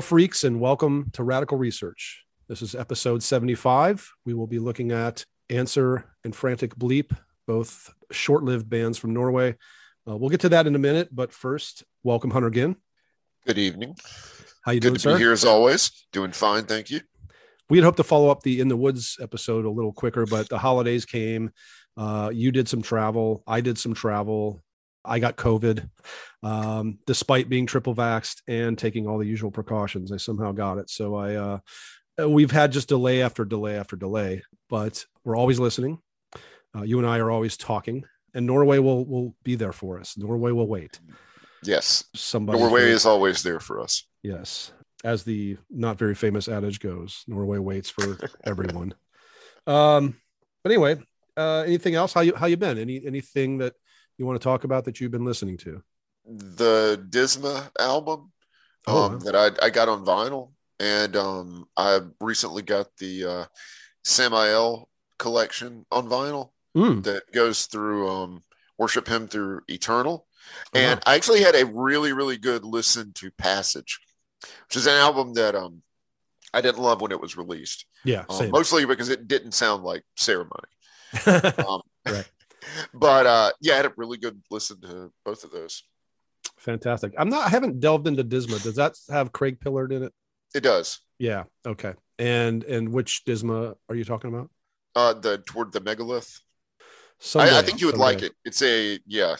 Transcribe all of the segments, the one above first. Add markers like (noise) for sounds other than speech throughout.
Hello, freaks, and welcome to Radical Research. This is episode 75. We will be looking at Ansur and Frantic Bleep, both short lived bands from Norway. Uh, we'll get to that in a minute, but first, welcome Hunter Ginn. Good evening. How you doing? Good doing, to sir? be here as always. Doing fine, thank you. We had hoped to follow up the In the Woods episode a little quicker, but the holidays came. Uh, you did some travel. I did some travel. I got COVID. Um, despite being triple vaxxed and taking all the usual precautions, I somehow got it. So I, uh, we've had just delay after delay after delay, but we're always listening. Uh, you and I are always talking, and Norway will will be there for us. Norway will wait. Yes, Somebody Norway is always there for us. Yes, as the not very famous adage goes, Norway waits for (laughs) everyone. Um, but anyway, uh, anything else? How you how you been? Any anything that you want to talk about that you've been listening to? The Disma album Oh, um, wow. that I, I got on vinyl, and um, I recently got the uh, Samael collection on vinyl Mm, that goes through um, Worship Him Through Eternal. Oh, And wow. I actually had a really, really good listen to Passage, which is an album that um, I didn't love when it was released, yeah, um, mostly because it didn't sound like ceremony. (laughs) Um, Right. But uh, yeah, I had a really good listen to both of those. Fantastic. I'm not. I haven't delved into Disma. Does that have Craig Pillard in it? It does. Yeah. Okay. And and which Disma are you talking about? Uh, the toward the megalith. Someday, I, I think you would someday. like it. It's a yeah.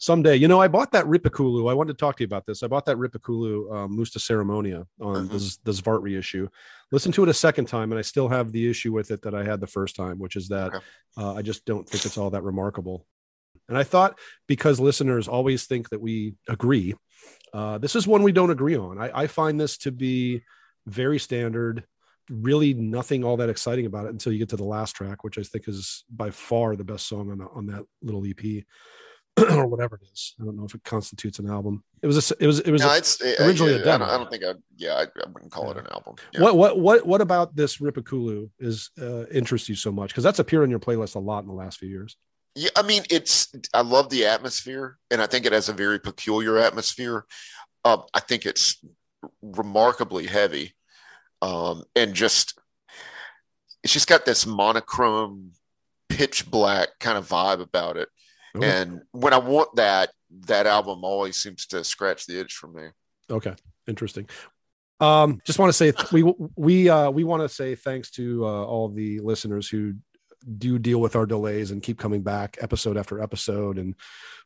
Someday. You know, I bought that Ripakulu. I wanted to talk to you about this. I bought that Ripakulu um, Musta Seremonia on Mhm. the, Z- the Svart reissue. Listened to it a second time, and I still have the issue with it that I had the first time, which is that Okay. uh, I just don't think it's all that remarkable. And I thought because listeners always think that we agree, uh, this is one we don't agree on. I, I find this to be very standard. Really, nothing all that exciting about it until you get to the last track, which I think is by far the best song on the, on that little EP. (clears throat) or whatever it is. I don't know if it constitutes an album. It was a, it was it was No, a- originally a yeah, I, demo. don't, I don't think I. Yeah, I, I wouldn't call it an album. Yeah. what what what what about this Ripakulu is uh, interests you so much because that's appeared on your playlist a lot in the last few years. Yeah, I mean, it's. I love the atmosphere, and I think it has a very peculiar atmosphere. Um, I think it's remarkably heavy, um, and just it's just got this monochrome, pitch black kind of vibe about it. Okay. And when I want that, that album always seems to scratch the itch for me. Okay, interesting. Um, just want to say th- we we uh, we want to say thanks to uh, all the listeners who do deal with our delays and keep coming back episode after episode and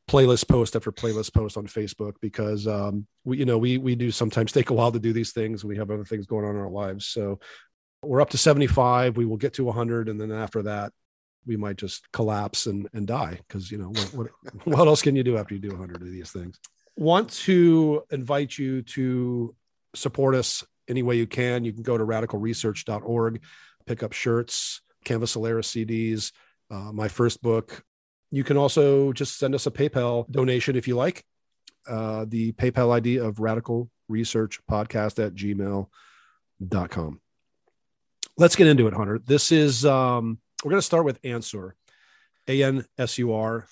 playlist post after playlist post on Facebook because um, we you know we we do sometimes (laughs) take a while to do these things. We have other things going on in our lives, so we're up to seventy five. We will get to hundred, and then after that. We might just collapse and, and die because you know what, what (laughs) what else can you do after you do 100 of these things? Want to invite you to support us any way you can. You can go to radicalresearch.org, pick up shirts, Canvas Solaris CDs, uh, my first book. You can also just send us a PayPal donation if you like. Uh, the PayPal ID of Radical Research Podcast at gmail.com. Let's get into it, Hunter. This is, um, we're going to start with Ansur, A N S U R.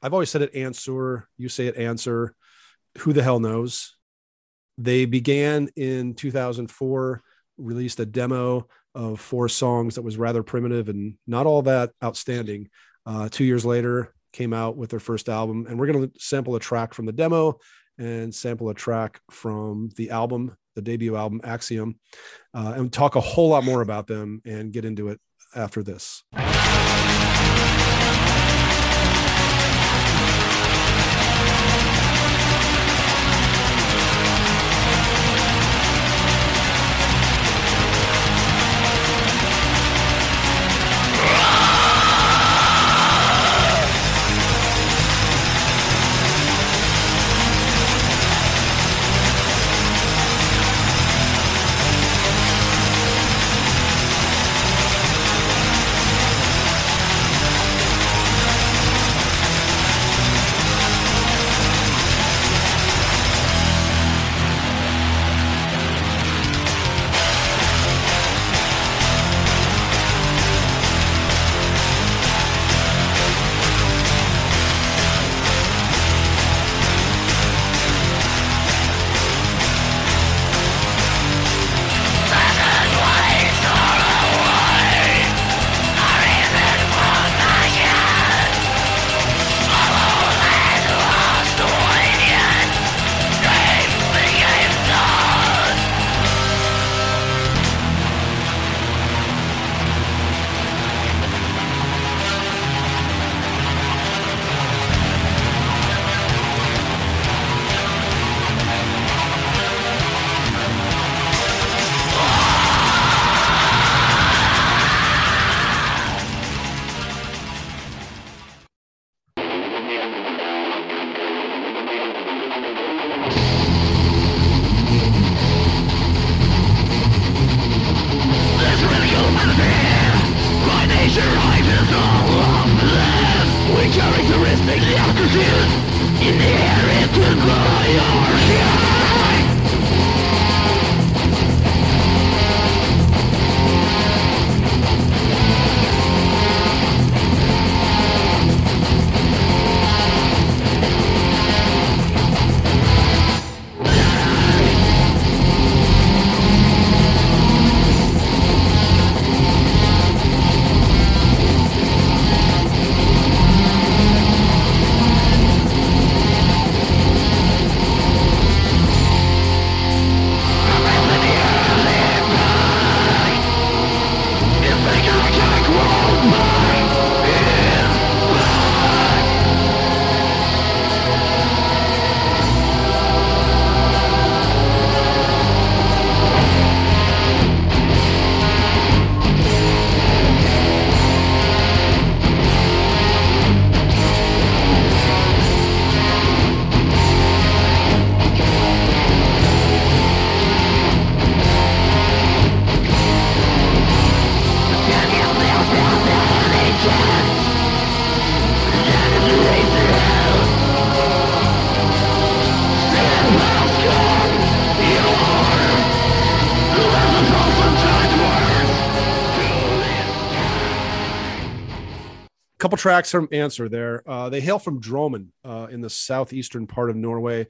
I've always said it Ansur. You say it Ansur. Who the hell knows? They began in 2004, released a demo of four songs that was rather primitive and not all that outstanding. Uh, two years later, came out with their first album, and we're going to sample a track from the demo and sample a track from the album, the debut album Axiom, uh, and talk a whole lot more about them and get into it after this. Tracks from Ansur there. Uh, they hail from Drammen uh, in the southeastern part of Norway.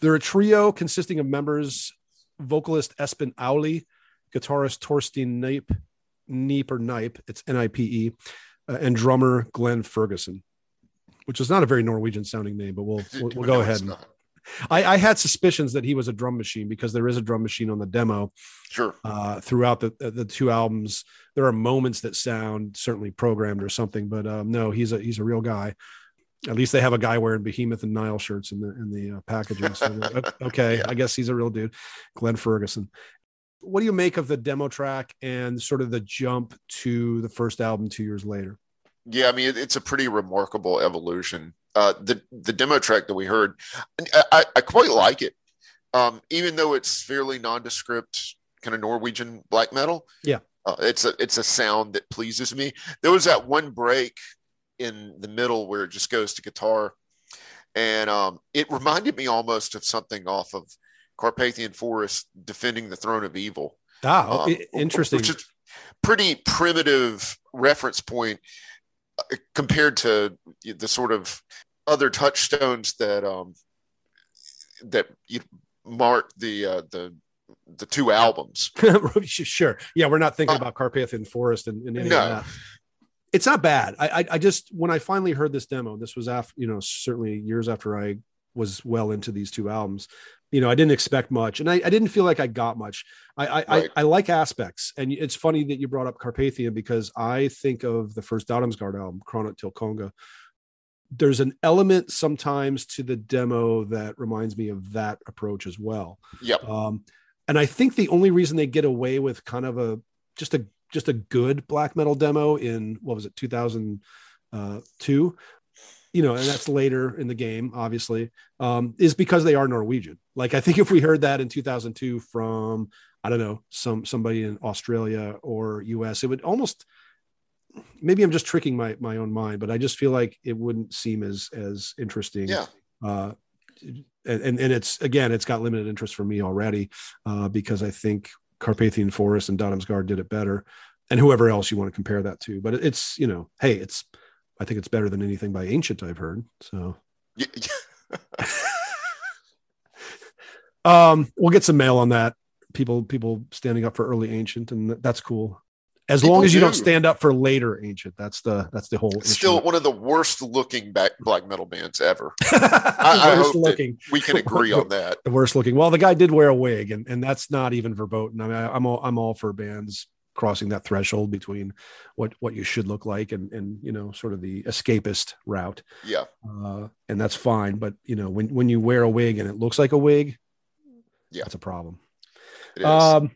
They're a trio consisting of members vocalist Espen Auli, guitarist Torstein Nipe, Nipe or Nipe, it's N I P E, uh, and drummer Glenn Ferguson, which is not a very Norwegian sounding name, but we'll we'll, we'll go ahead. And, I, I, had suspicions that he was a drum machine because there is a drum machine on the demo. Sure. Uh, throughout the the two albums, there are moments that sound certainly programmed or something, but um, no, he's a he's a real guy. At least they have a guy wearing Behemoth and Nile shirts in the in the uh, packaging. So (laughs) okay, yeah. I guess he's a real dude, Glenn Ferguson. What do you make of the demo track and sort of the jump to the first album two years later? Yeah, I mean it's a pretty remarkable evolution uh, the the demo track that we heard, I, I quite like it, um, even though it's fairly nondescript, kind of Norwegian black metal. Yeah, uh, it's a it's a sound that pleases me. There was that one break in the middle where it just goes to guitar, and um, it reminded me almost of something off of Carpathian Forest defending the throne of evil. Ah, um, interesting. Which is pretty primitive reference point uh, compared to the sort of other touchstones that um that you mark the uh, the the two albums. (laughs) sure. Yeah, we're not thinking uh, about Carpathian Forest and, and any no. of that. It's not bad. I, I, I just when I finally heard this demo, this was after you know certainly years after I was well into these two albums. You know, I didn't expect much, and I, I didn't feel like I got much. I I, right. I I, like aspects, and it's funny that you brought up Carpathian because I think of the first Adam's Dødheimsgard album, Kronet til Konge, there's an element sometimes to the demo that reminds me of that approach as well. Yep. Um, and I think the only reason they get away with kind of a just a just a good black metal demo in what was it 2002 uh, you know and that's later in the game obviously um, is because they are norwegian like i think if we heard that in 2002 from i don't know some somebody in australia or us it would almost maybe I'm just tricking my my own mind, but I just feel like it wouldn't seem as as interesting. Yeah. Uh, and and it's again, it's got limited interest for me already uh, because I think Carpathian Forest and Dødheimsgard did it better, and whoever else you want to compare that to. But it's you know, hey, it's I think it's better than anything by Ancient I've heard. So. (laughs) (laughs) um, we'll get some mail on that. People, people standing up for early ancient, and that's cool as People long as you do. not stand up for later ancient that's the that's the whole still one of the worst looking back black metal bands ever. (laughs) I, I, hope looking. we can agree on that. (laughs) The worst looking. Well the guy did wear a wig and and that's not even verboten. I mean I, am all i'm all for bands crossing that threshold between what what you should look like and and you know sort of the escapist route. Yeah. Uh, and that's fine but you know when when you wear a wig and it looks like a wig yeah. that's a problem. Um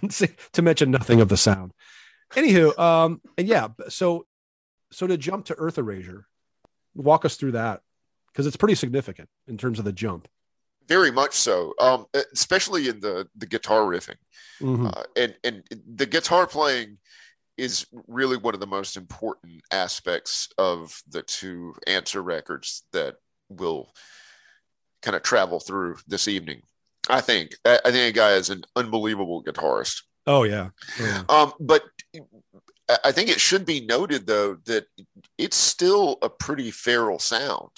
(laughs) to mention nothing of the sound. Anywho, um, and yeah, so so to jump to Earth Erasure, walk us through that because it's pretty significant in terms of the jump. Very much so, um, especially in the the guitar riffing, mm-hmm. uh, and and the guitar playing is really one of the most important aspects of the two Ansur records that will kind of travel through this evening. I think. I think a guy is an unbelievable guitarist. Oh yeah. oh yeah. Um, but I think it should be noted though that it's still a pretty feral sound.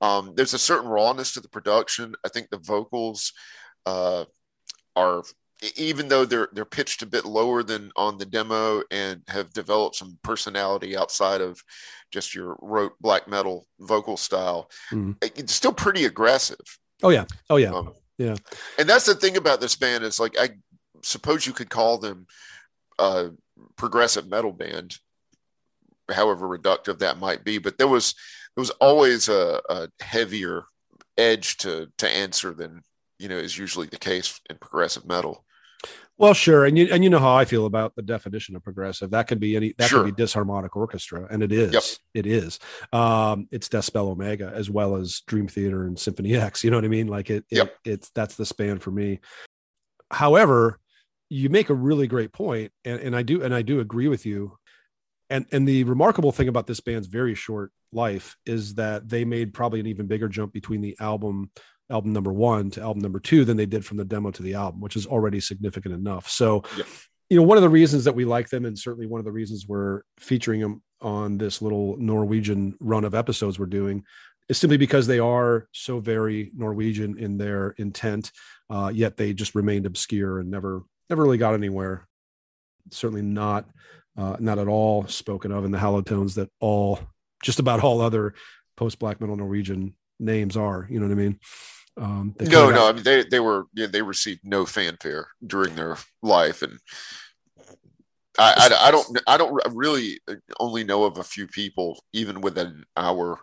Um, there's a certain rawness to the production. I think the vocals uh, are, even though they're they're pitched a bit lower than on the demo and have developed some personality outside of just your rote black metal vocal style, mm. it's still pretty aggressive. Oh yeah. Oh yeah. Um, yeah. And that's the thing about this band is like I suppose you could call them a progressive metal band, however reductive that might be. But there was there was always a, a heavier edge to to Ansur than you know is usually the case in progressive metal. Well, sure, and you and you know how I feel about the definition of progressive. That could be any that sure. could be disharmonic orchestra, and it is. Yep. It is. Um, it's Decibel Omega as well as Dream Theater and Symphony X. You know what I mean? Like it. Yep. it it's that's the span for me. However, you make a really great point, and, and I do and I do agree with you. And and the remarkable thing about this band's very short life is that they made probably an even bigger jump between the album album number one to album number two than they did from the demo to the album, which is already significant enough. So, you know, one of the reasons that we like them, and certainly one of the reasons we're featuring them on this little Norwegian run of episodes we're doing is simply because they are so very Norwegian in their intent, uh, yet they just remained obscure and never never really got anywhere. Certainly not uh, not at all spoken of in the hallowed tones that all just about all other post black metal Norwegian names are. You know what I mean? Um, no, no, I mean they they were yeah, they received no fanfare during their life, and I, I, I don't I don't really only know of a few people even within our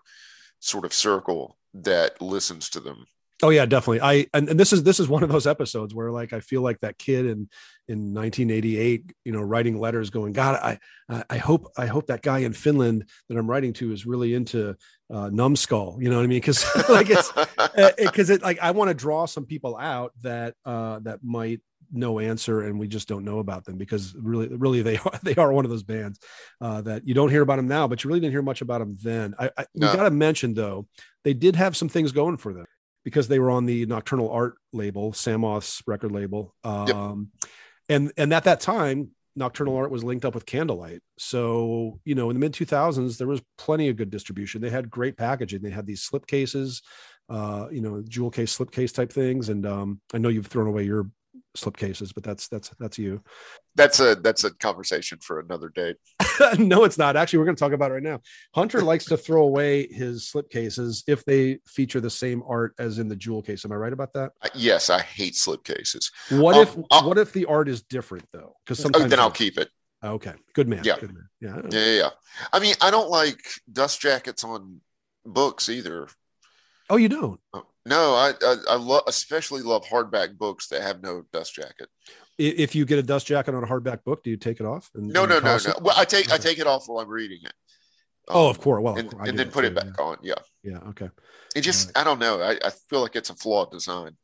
sort of circle that listens to them. Oh yeah, definitely. I and, and this is this is one of those episodes where like I feel like that kid in in 1988, you know, writing letters going, God, I I hope I hope that guy in Finland that I'm writing to is really into uh, numbskull. You know what I mean? Because (laughs) like it's (laughs) because uh, it, it like I want to draw some people out that uh that might know Ansur and we just don't know about them because really really they are (laughs) they are one of those bands uh, that you don't hear about them now but you really didn't hear much about them then i, I no. we got to mention though they did have some things going for them because they were on the nocturnal art label Samoth's record label um, yep. and and at that time nocturnal art was linked up with candlelight so you know in the mid 2000s there was plenty of good distribution they had great packaging they had these slip cases uh, you know, jewel case, slip case type things. And um, I know you've thrown away your slipcases, but that's that's that's you. That's a that's a conversation for another day. (laughs) no, it's not. Actually, we're going to talk about it right now. Hunter likes to throw away his slipcases if they feature the same art as in the jewel case. Am I right about that? Yes, I hate slipcases. What um, if I'll, what if the art is different though? Because oh, sometimes then I'll keep it. Okay, good man. Yeah, good man. Yeah. yeah, yeah, yeah. I mean, I don't like dust jackets on books either. Oh, you don't? Oh, no, I I, I love especially love hardback books that have no dust jacket. If you get a dust jacket on a hardback book, do you take it off? And, no, no, no, no. Well, I take. I take it off while I'm reading it. Um, oh, of course. Well, and, and then put it back yeah. on. Yeah. Yeah. Okay. It just right. I don't know. I, I feel like it's a flawed design.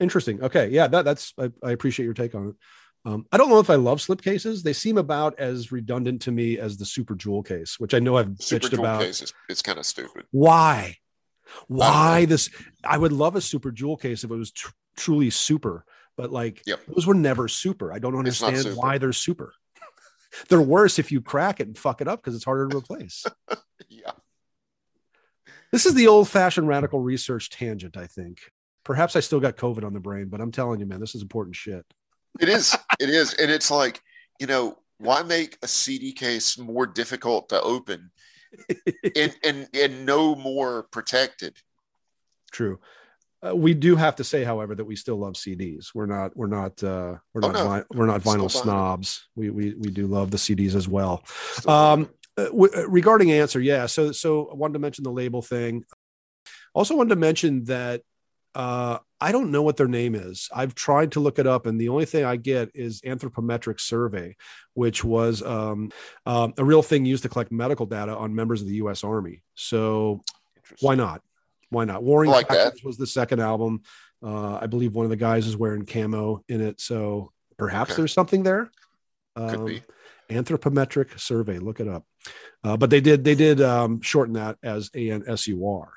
Interesting. Okay. Yeah. That, that's I, I appreciate your take on it. Um, I don't know if I love slip cases. They seem about as redundant to me as the super jewel case, which I know I've super bitched about. Case is, it's kind of stupid. Why? Why this? I would love a super jewel case if it was tr- truly super, but like yep. those were never super. I don't understand why they're super. (laughs) they're worse if you crack it and fuck it up because it's harder to replace. (laughs) yeah. This is the old fashioned radical research tangent, I think. Perhaps I still got COVID on the brain, but I'm telling you, man, this is important shit. It is. (laughs) It is. And it's like, you know, why make a CD case more difficult to open and, and and no more protected. True. Uh, we do have to say, however, that we still love CDs. We're not we're not uh, we're oh, not no. vi- we're not vinyl snobs. We, we we do love the CDs as well. Um, uh, w- uh, regarding Ansur, yeah. So so I wanted to mention the label thing. Also wanted to mention that uh, I don't know what their name is. I've tried to look it up, and the only thing I get is anthropometric survey, which was um, um, a real thing used to collect medical data on members of the U.S. Army. So why not? Why not? Warring like was the second album. Uh, I believe one of the guys is wearing camo in it, so perhaps okay. there's something there. Could um, be anthropometric survey. Look it up. Uh, but they did they did um, shorten that as ANSUR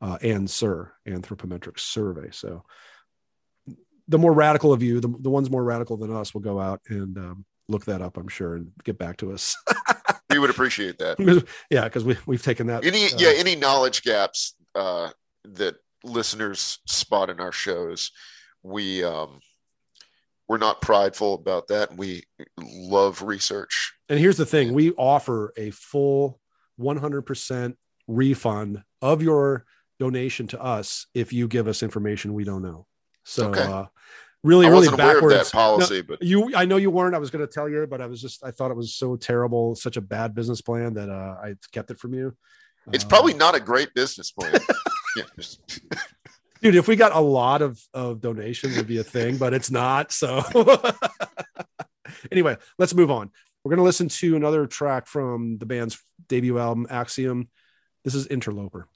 uh, and SIR, anthropometric survey. So the more radical of you, the, the ones more radical than us will go out and um, look that up, I'm sure, and get back to us. (laughs) we would appreciate that. (laughs) yeah, because we, we've taken that. Any, uh, yeah, any knowledge gaps uh, that listeners spot in our shows, we, um, we're not prideful about that. We love research. And here's the thing we offer a full 100% refund of your donation to us if you give us information we don't know. So, okay. uh, really, I really backwards policy, no, but you, I know you weren't. I was going to tell you, but I was just, I thought it was so terrible, such a bad business plan that uh, I kept it from you. It's uh, probably not a great business plan. (laughs) (laughs) Dude, if we got a lot of, of donations, it'd be a thing, but it's not. So, (laughs) anyway, let's move on. We're going to listen to another track from the band's debut album, Axiom. This is Interloper.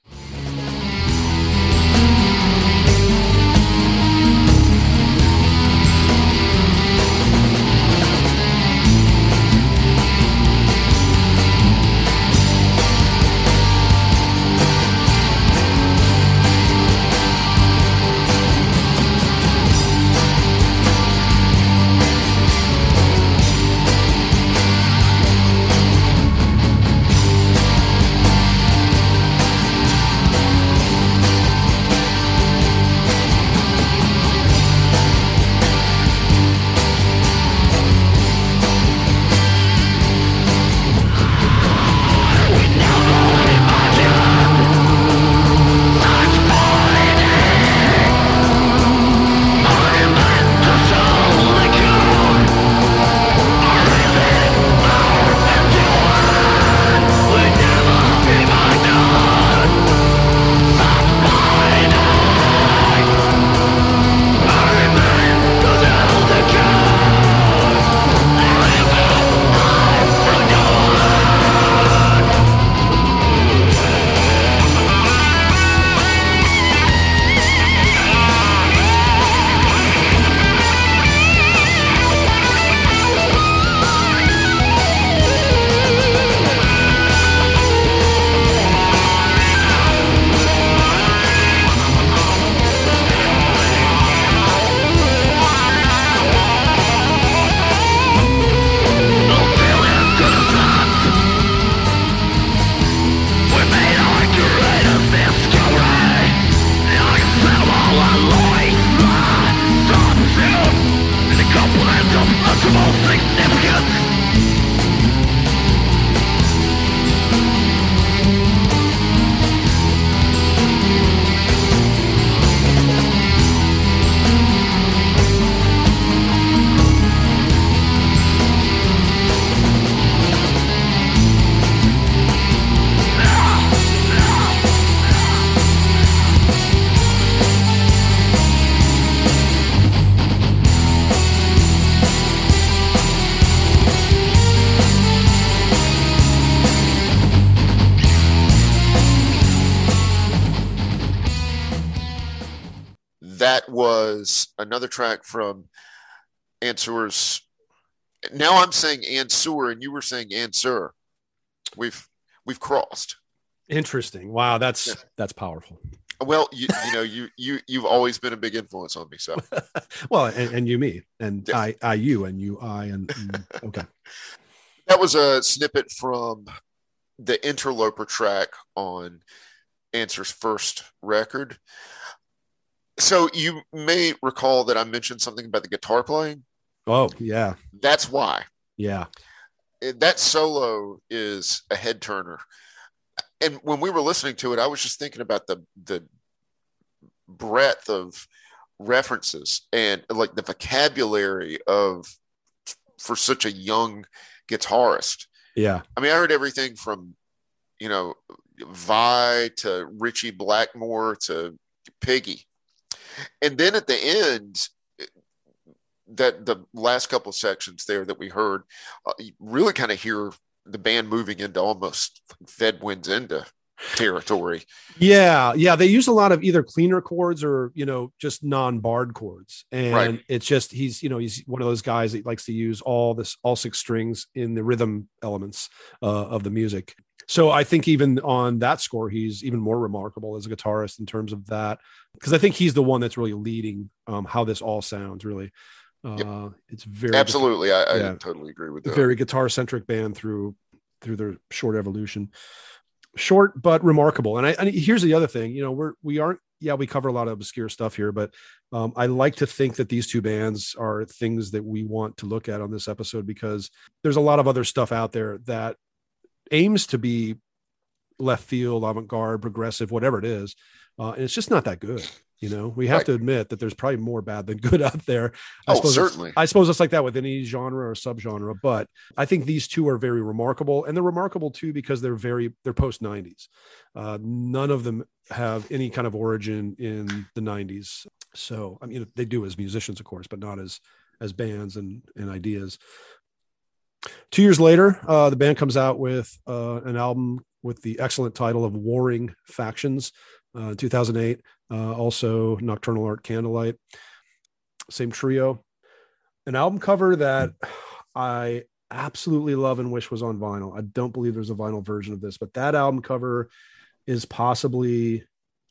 Another track from Ansur's. Now I'm saying Ansur, and you were saying Ansur. We've we've crossed. Interesting. Wow, that's Yeah. that's powerful. Well, you, you know, you you you've always been a big influence on me. So (laughs) well, and, and you, me, and Yeah. I, I, you, and you, I, and mm, (laughs) okay. that was a snippet from the interloper track on Ansur's first record. So you may recall that I mentioned something about the guitar playing. Oh, yeah, That's why. yeah, that solo is a head turner. And when we were listening to it, I was just thinking about the the breadth of references and like the vocabulary of for such a young guitarist. yeah. I mean, I heard everything from you know Vai to Ritchie Blackmore to Piggy, and then at the end, that the last couple of sections there that we heard, uh, you really kind of hear the band moving into almost Fed Winds into territory. Yeah, yeah, they use a lot of either cleaner chords or you know just non-barred chords, and Right. it's just he's you know he's one of those guys that likes to use all this all six strings in the rhythm elements uh, of the music. So I think even on that score, he's even more remarkable as a guitarist in terms of that, because I think he's the one that's really leading um, how this all sounds. Really, uh, Yep. it's very Absolutely, I, I Yeah. totally agree with that. very guitar centric band through through their short evolution short but remarkable and i and here's the other thing you know we're we aren't yeah we cover a lot of obscure stuff here but um, i like to think that these two bands are things that we want to look at on this episode because there's a lot of other stuff out there that aims to be left field avant-garde progressive whatever it is uh, and it's just not that good you know we have Right. to admit that there's probably more bad than (laughs) good out there I Oh, suppose certainly. I suppose it's like that with any genre or subgenre, but I think these two are very remarkable, and they're remarkable too because they're very they're post '90s. Uh, none of them have any kind of origin in the '90s. So I mean, they do as musicians, of course, but not as as bands and and ideas. Two years later, uh, the band comes out with uh, an album with the excellent title of "Warring Factions." Uh, 2008, uh, also Nocturnal Art Candlelight, same trio an album cover that I absolutely love and wish was on vinyl. I don't believe there's a vinyl version of this, but that album cover is possibly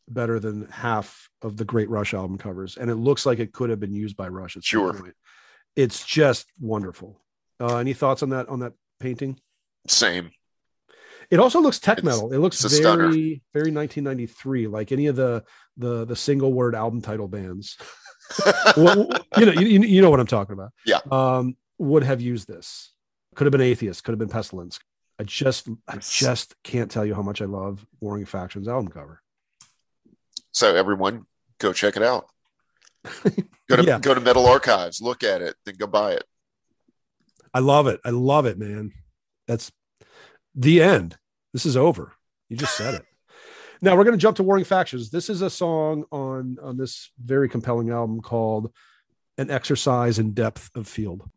better than half of the Great Rush album covers, and it looks like it could have been used by Rush. At Sure. point. it's just wonderful. Uh, any thoughts on that on that painting? Same. It also looks tech It's- metal. It looks a stunner. very very 1993, like any of the the the single word album title bands. (laughs) well, you know, you, you know what I'm talking about. Yeah. Um, would have used this. Could have been atheist. Could have been pestilence. I just, I just can't tell you how much I love Warring Factions album cover. so everyone, go check it out. (laughs) Go to Yeah. go to Metal Archives, look at it, then go buy it. I love it. I love it, man. That's the end. This is over. You just said it. Now we're going to jump to Warring Factions. This is a song on on this very compelling album called "An Exercise in Depth of Field."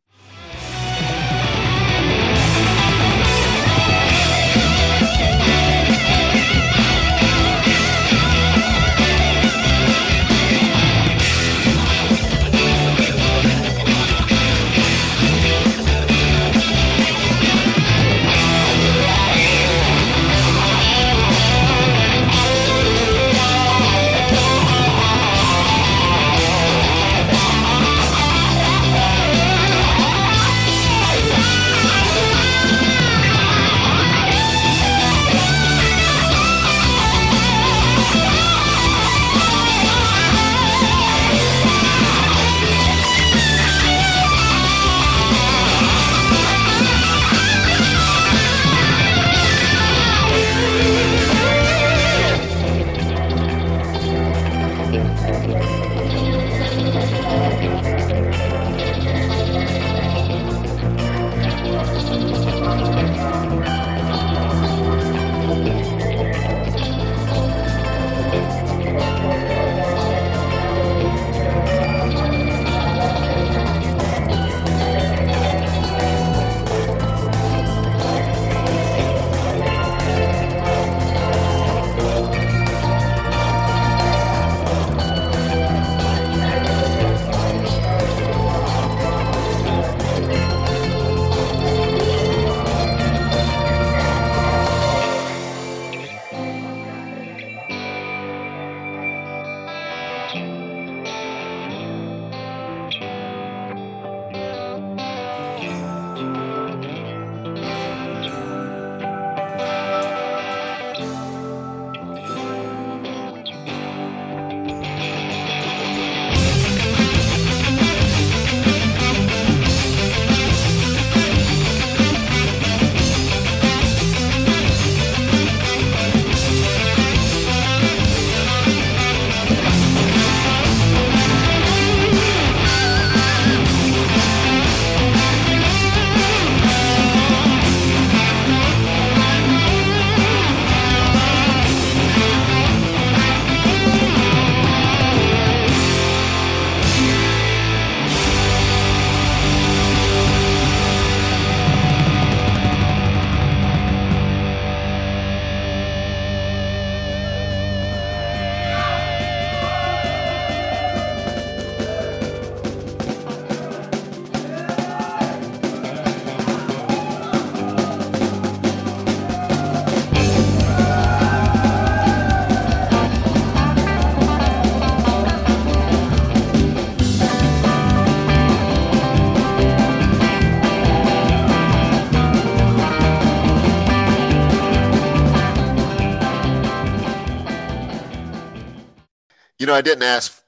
You know, I didn't ask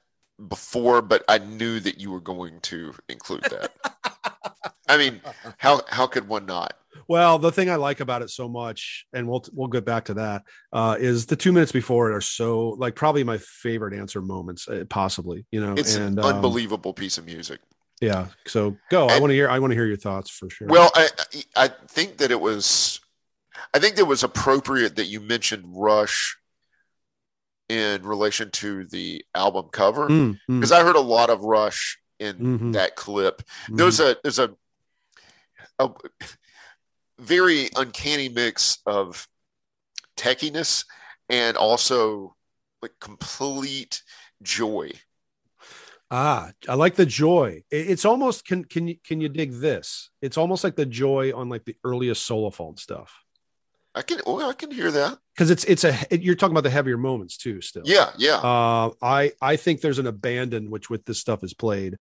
before, but I knew that you were going to include that. I mean, how how could one not? Well, the thing I like about it so much, and we'll we'll get back to that, uh, is the two minutes before it are so like probably my favorite Ansur moments, uh, possibly. You know, It's and an um, unbelievable piece of music. Yeah. So go. I want to hear. I want to hear your thoughts for sure. Well, I I think that it was, I think it was appropriate that you mentioned Rush in relation to the album cover Mm, mm, because I heard a lot of Rush in mhm, that clip. mhm. There's a there's a a very uncanny mix of techiness and also like complete joy. Ah, I like the joy. It's almost can can you can you dig this? It's almost like the joy on like the earliest Solefald stuff I can oh I can hear that. because it's it's a it- you're talking about the heavier moments too. Still, Yeah, yeah. Uh, I I think there's an abandon which with this stuff is played,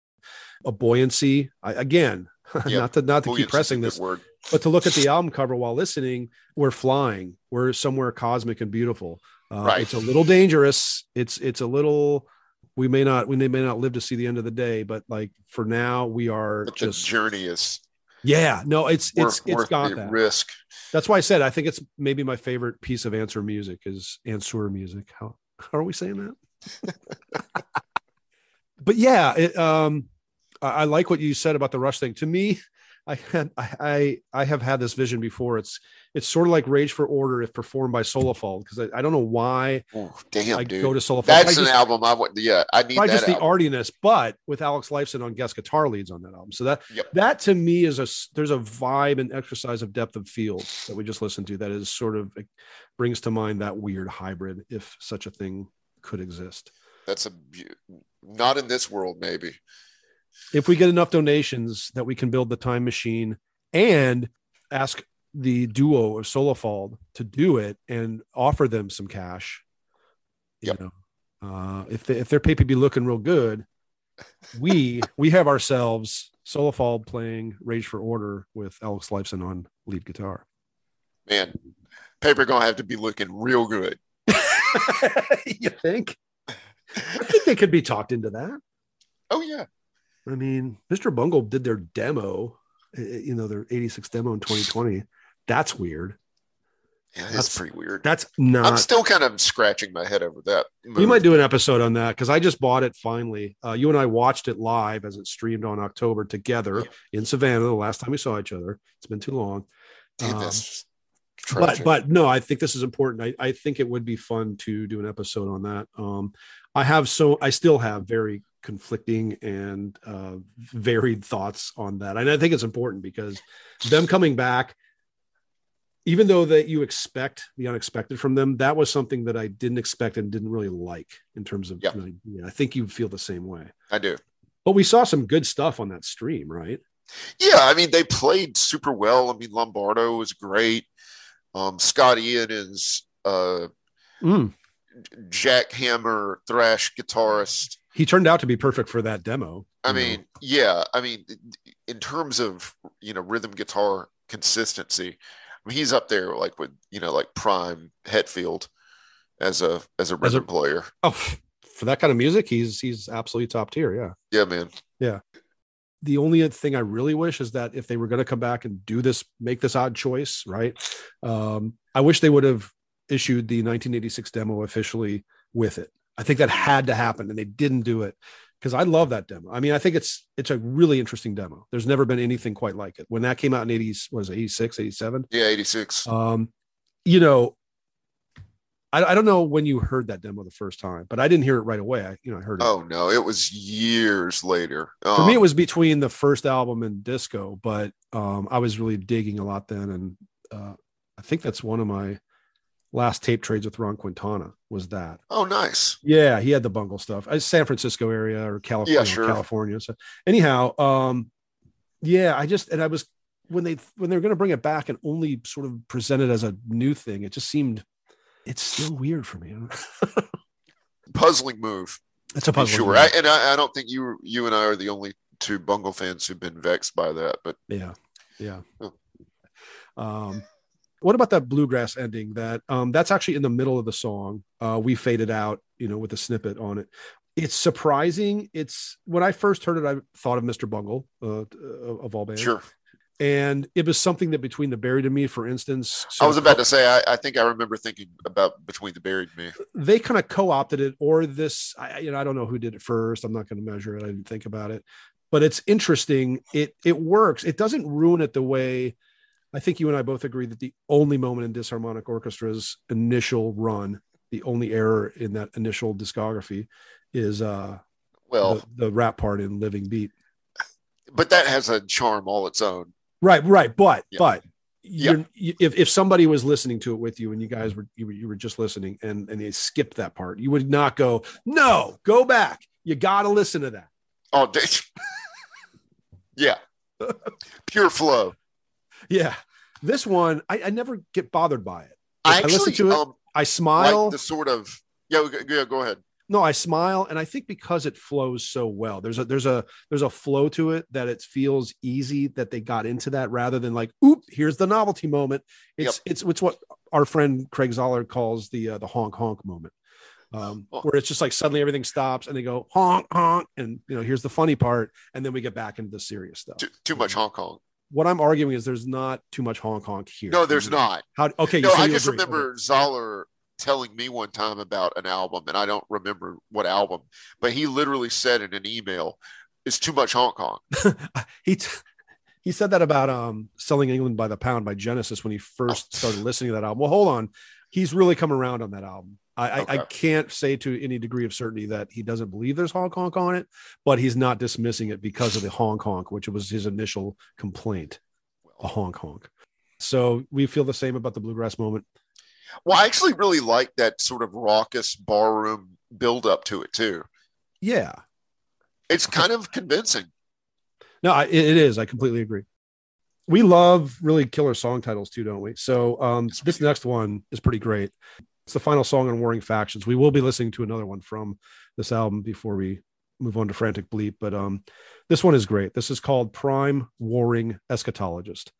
a buoyancy. I, again, (laughs) Yeah, not to not to Buoyancy's keep pressing this, word. but to look at the album cover while listening, we're flying. We're somewhere cosmic and beautiful. Uh, Right. It's a little dangerous. It's it's a little. We may not we may not live to see the end of the day, but like for now, we are But the just journey is yeah. No, it's worth, it's it's worth got the that. risk. That's why I said I think it's maybe my favorite piece of Ansur music is Ansur music. How (laughs) how are we saying that? (laughs) but yeah, it, um, I, I like what you said about the rush thing. To me, (laughs) I had I, I I have had this vision before. It's it's sort of like Rage for Order if performed by Solefald because I, I don't know why Oh, damn, I dude. go to Solefald. That's I an album I want. Yeah, I need that just the album. artiness, but with Alex Lifeson on guest guitar leads on that album. So that Yep. that to me is a there's a vibe and exercise of depth of field that we just listened to that is sort of it brings to mind that weird hybrid, if such a thing could exist. That's a not in this world, maybe. If we get enough donations that we can build the time machine and ask the duo of Solefald to do it and offer them some cash, you know, uh, if they, if their paper be looking real good, we (laughs) we have ourselves Solefald playing Rage for Order with Alex Lifeson on lead guitar. Man, paper gonna have to be looking real good. (laughs) you think? I think they could be talked into that. Oh yeah, I mean, Mr. Bungle did their demo, uh, you know, their 86 demo in 2020. That's weird. yeah, That's- that's pretty weird. That's not. I'm still kind of scratching my head over that. we might do an episode on that because I just bought it finally. Uh, you and I watched it live as it streamed on October together Yeah. in Savannah the last time we saw each other. It's been too long. Damn, um, but but no i think this is important I, I think it would be fun to do an episode on that um i have so i still have very conflicting and uh varied thoughts on that and i think it's important because them coming back even though that you expect the unexpected from them that was something that i didn't expect and didn't really like in terms of Yeah. yeah, i think you feel the same way I do. but we saw some good stuff on that stream right Yeah, I mean they played super well. I mean Lombardo was great. Um, Scott Ian is uh, Mm. jackhammer thrash guitarist. he turned out to be perfect for that demo I you know. mean, yeah, I mean, in terms of you know rhythm guitar consistency, I mean he's up there like with you know like prime Hetfield as a as a As a- rhythm player. oh for that kind of music he's he's absolutely top tier yeah Yeah, man. Yeah. The only thing I really wish is that if they were going to come back and do this, make this odd choice, right? Um, I wish they would have issued the 1986 demo officially with it. I think that had to happen, and they didn't do it because I love that demo. I mean, I think it's it's a really interesting demo. There's never been anything quite like it. When that came out in 80s, was it 86, 87? Yeah, eighty six. Um, you know, I, I don't know when you heard that demo the first time, but I didn't hear it right away. I, you know, I heard it Oh no, it was years later. for me Um, it was between the first album and disco but um i was really digging a lot then and uh i think that's one of my last tape trades with ron quintana was that oh nice. yeah he had the bungle stuff uh, san francisco area or california Yeah, sure. california so anyhow um yeah i just and i was when they when they were going to bring it back and only sort of present it as a new thing it just seemed it's still weird for me (laughs) Puzzling move. it's a puzzling. Sure, I, and I, I don't think you you and I are the only two Bungle fans who've been vexed by that. But Yeah. Yeah. Oh. Um, what about that bluegrass ending? That um, that's actually in the middle of the song. Uh, we faded out, you know, with a snippet on it. It's surprising. It's when I first heard it, I thought of Mr. Bungle uh, of all bands. Sure. And it was something that between the buried and me, for instance, I was about to say, I, I think I remember thinking about between the buried and me. they kind of co-opted it or this I, you know i don't know who did it first i'm not going to measure it i didn't think about it but it's interesting it it works it doesn't ruin it the way i think you and i both agree that the only moment in disharmonic orchestra's initial run the only error in that initial discography is uh Well, the, the rap part in living beat but that has a charm all its own. right right but Yeah. but Yeah. you're, you, if, if somebody was listening to it with you and you guys were you, were you were just listening and and they skipped that part you would not go no go back you got to listen to that Oh, (laughs) yeah, pure flow. Yeah. This one, I, I never get bothered by it. I I listen to it, um, I smile. like the sort of yeah. go- Yeah, go ahead. no, I smile, and I think because it flows so well, there's a there's a there's a flow to it that it feels easy that they got into that rather than like, oop, here's the novelty moment. It's it's it's what our friend Craig Zoller calls the uh, the honk honk moment. Um, Oh. where it's just like suddenly everything stops and they go honk honk and you know here's the funny part and then we get back into the serious stuff. Too, too much Hong Kong. What I'm arguing is there's not too much honk honk here. No, there's not. How okay? No, so I just agree. Okay. remember Zoller telling me one time about an album, and I don't remember what album, but he literally said in an email, "It's too much Hong Kong." (laughs) he t- he said that about um selling England by the pound by Genesis when he first started listening to that album. Well, hold on, he's really come around on that album. I, I, I can't say to any degree of certainty that he doesn't believe there's honk honk on it, but he's not dismissing it because of the honk honk, which was his initial complaint, a honk honk. So we feel the same about the bluegrass moment. Well, I actually really like that sort of raucous barroom build up to it too. Yeah, It's kind of convincing. No, I, it it is. I completely agree. We love really killer song titles too, don't we? So um, this next one is pretty great. It's the final song on Warring Factions. We will be listening to another one from this album before we move on to Frantic Bleep, but um, this one is great. This is called Prime Warring Eschatologist.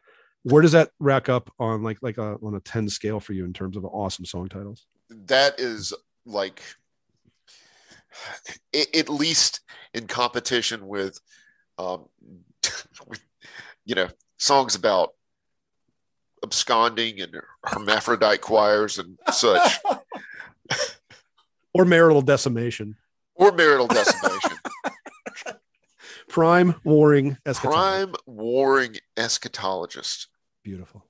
Where does that rack up on like like a, on a ten scale for you in terms of awesome song titles? That is like (sighs) at least in competition with, um, (laughs) with, you know, songs about absconding and hermaphrodite choirs and such, Or marital decimation. or marital decimation. (laughs) Prime Warring Eschatologist. Prime warring eschatologist. Beautiful.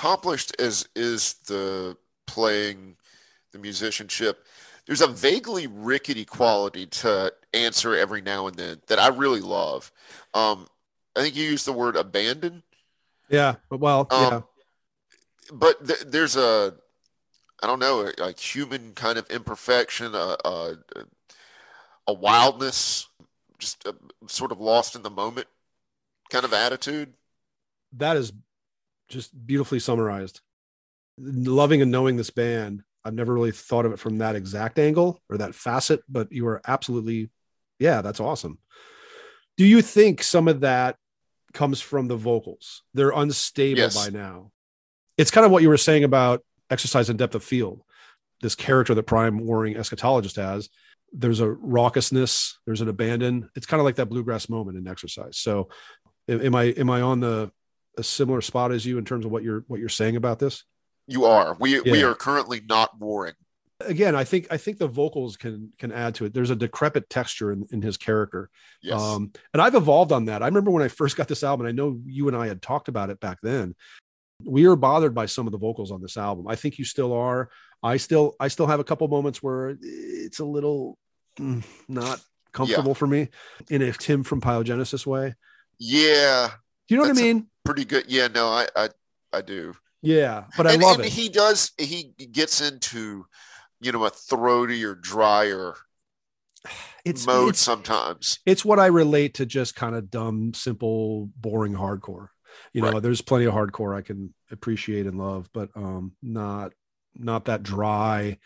Accomplished as is the playing, the musicianship, there's a vaguely rickety quality to Ansur every now and then that I really love. Um, I think you used the word abandon. Yeah, but well, um, yeah. But th- there's a, I don't know, a, a human kind of imperfection, a, a, a wildness, just a, sort of lost in the moment kind of attitude. That is just beautifully summarized. Loving and knowing this band, I've never really thought of it from that exact angle or that facet, but you are absolutely, yeah, that's awesome. Do you think some of that comes from the vocals? They're unstable yes. by now. It's kind of what you were saying about exercise and depth of field. This character that Prime Warring Eschatologist has, there's a raucousness, there's an abandon. It's kind of like that bluegrass moment in exercise. So, am I am I on the a similar spot as you in terms of what you're what you're saying about this? You are. We yeah. we are currently not warring. Again, I think I think the vocals can can add to it. There's a decrepit texture in, in his character. Yes. Um, and I've evolved on that. I remember when I first got this album, I know you and I had talked about it back then. We are bothered by some of the vocals on this album. I think you still are. I still I still have a couple moments where it's a little mm, not comfortable yeah. for me in a Tim from Pyogenesis way. Yeah. Do you know what I mean? Pretty good. Yeah, no, I I, I do. Yeah, but I and, love and it. He does. He gets into, you know, a throaty or drier (sighs) it's mode it's, sometimes. It's what I relate to just kind of dumb, simple, boring hardcore. You know, right. there's plenty of hardcore I can appreciate and love, but um, not not that dry.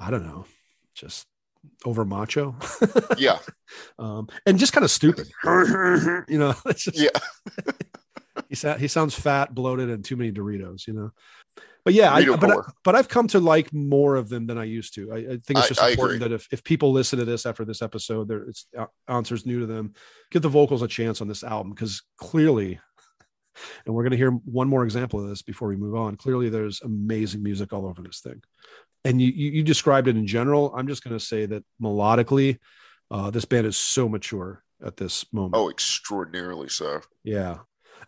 I don't know, just over macho. yeah. (laughs) Um, and just kind of stupid. (laughs) you know, (laughs) it's just, yeah. he sa- he sounds fat, bloated, and too many Doritos. You know. But yeah, I, but I, but I've come to like more of them than I used to. I, I think it's just I, important that if, if people listen to this after this episode, there it's uh, Ansur's new to them. Give the vocals a chance on this album because clearly, and we're going to hear one more example of this before we move on. Clearly, there's amazing music all over this thing, and you you, you described it in general. I'm just going to say that melodically, uh, this band is so mature at this moment. Oh, extraordinarily so. Yeah,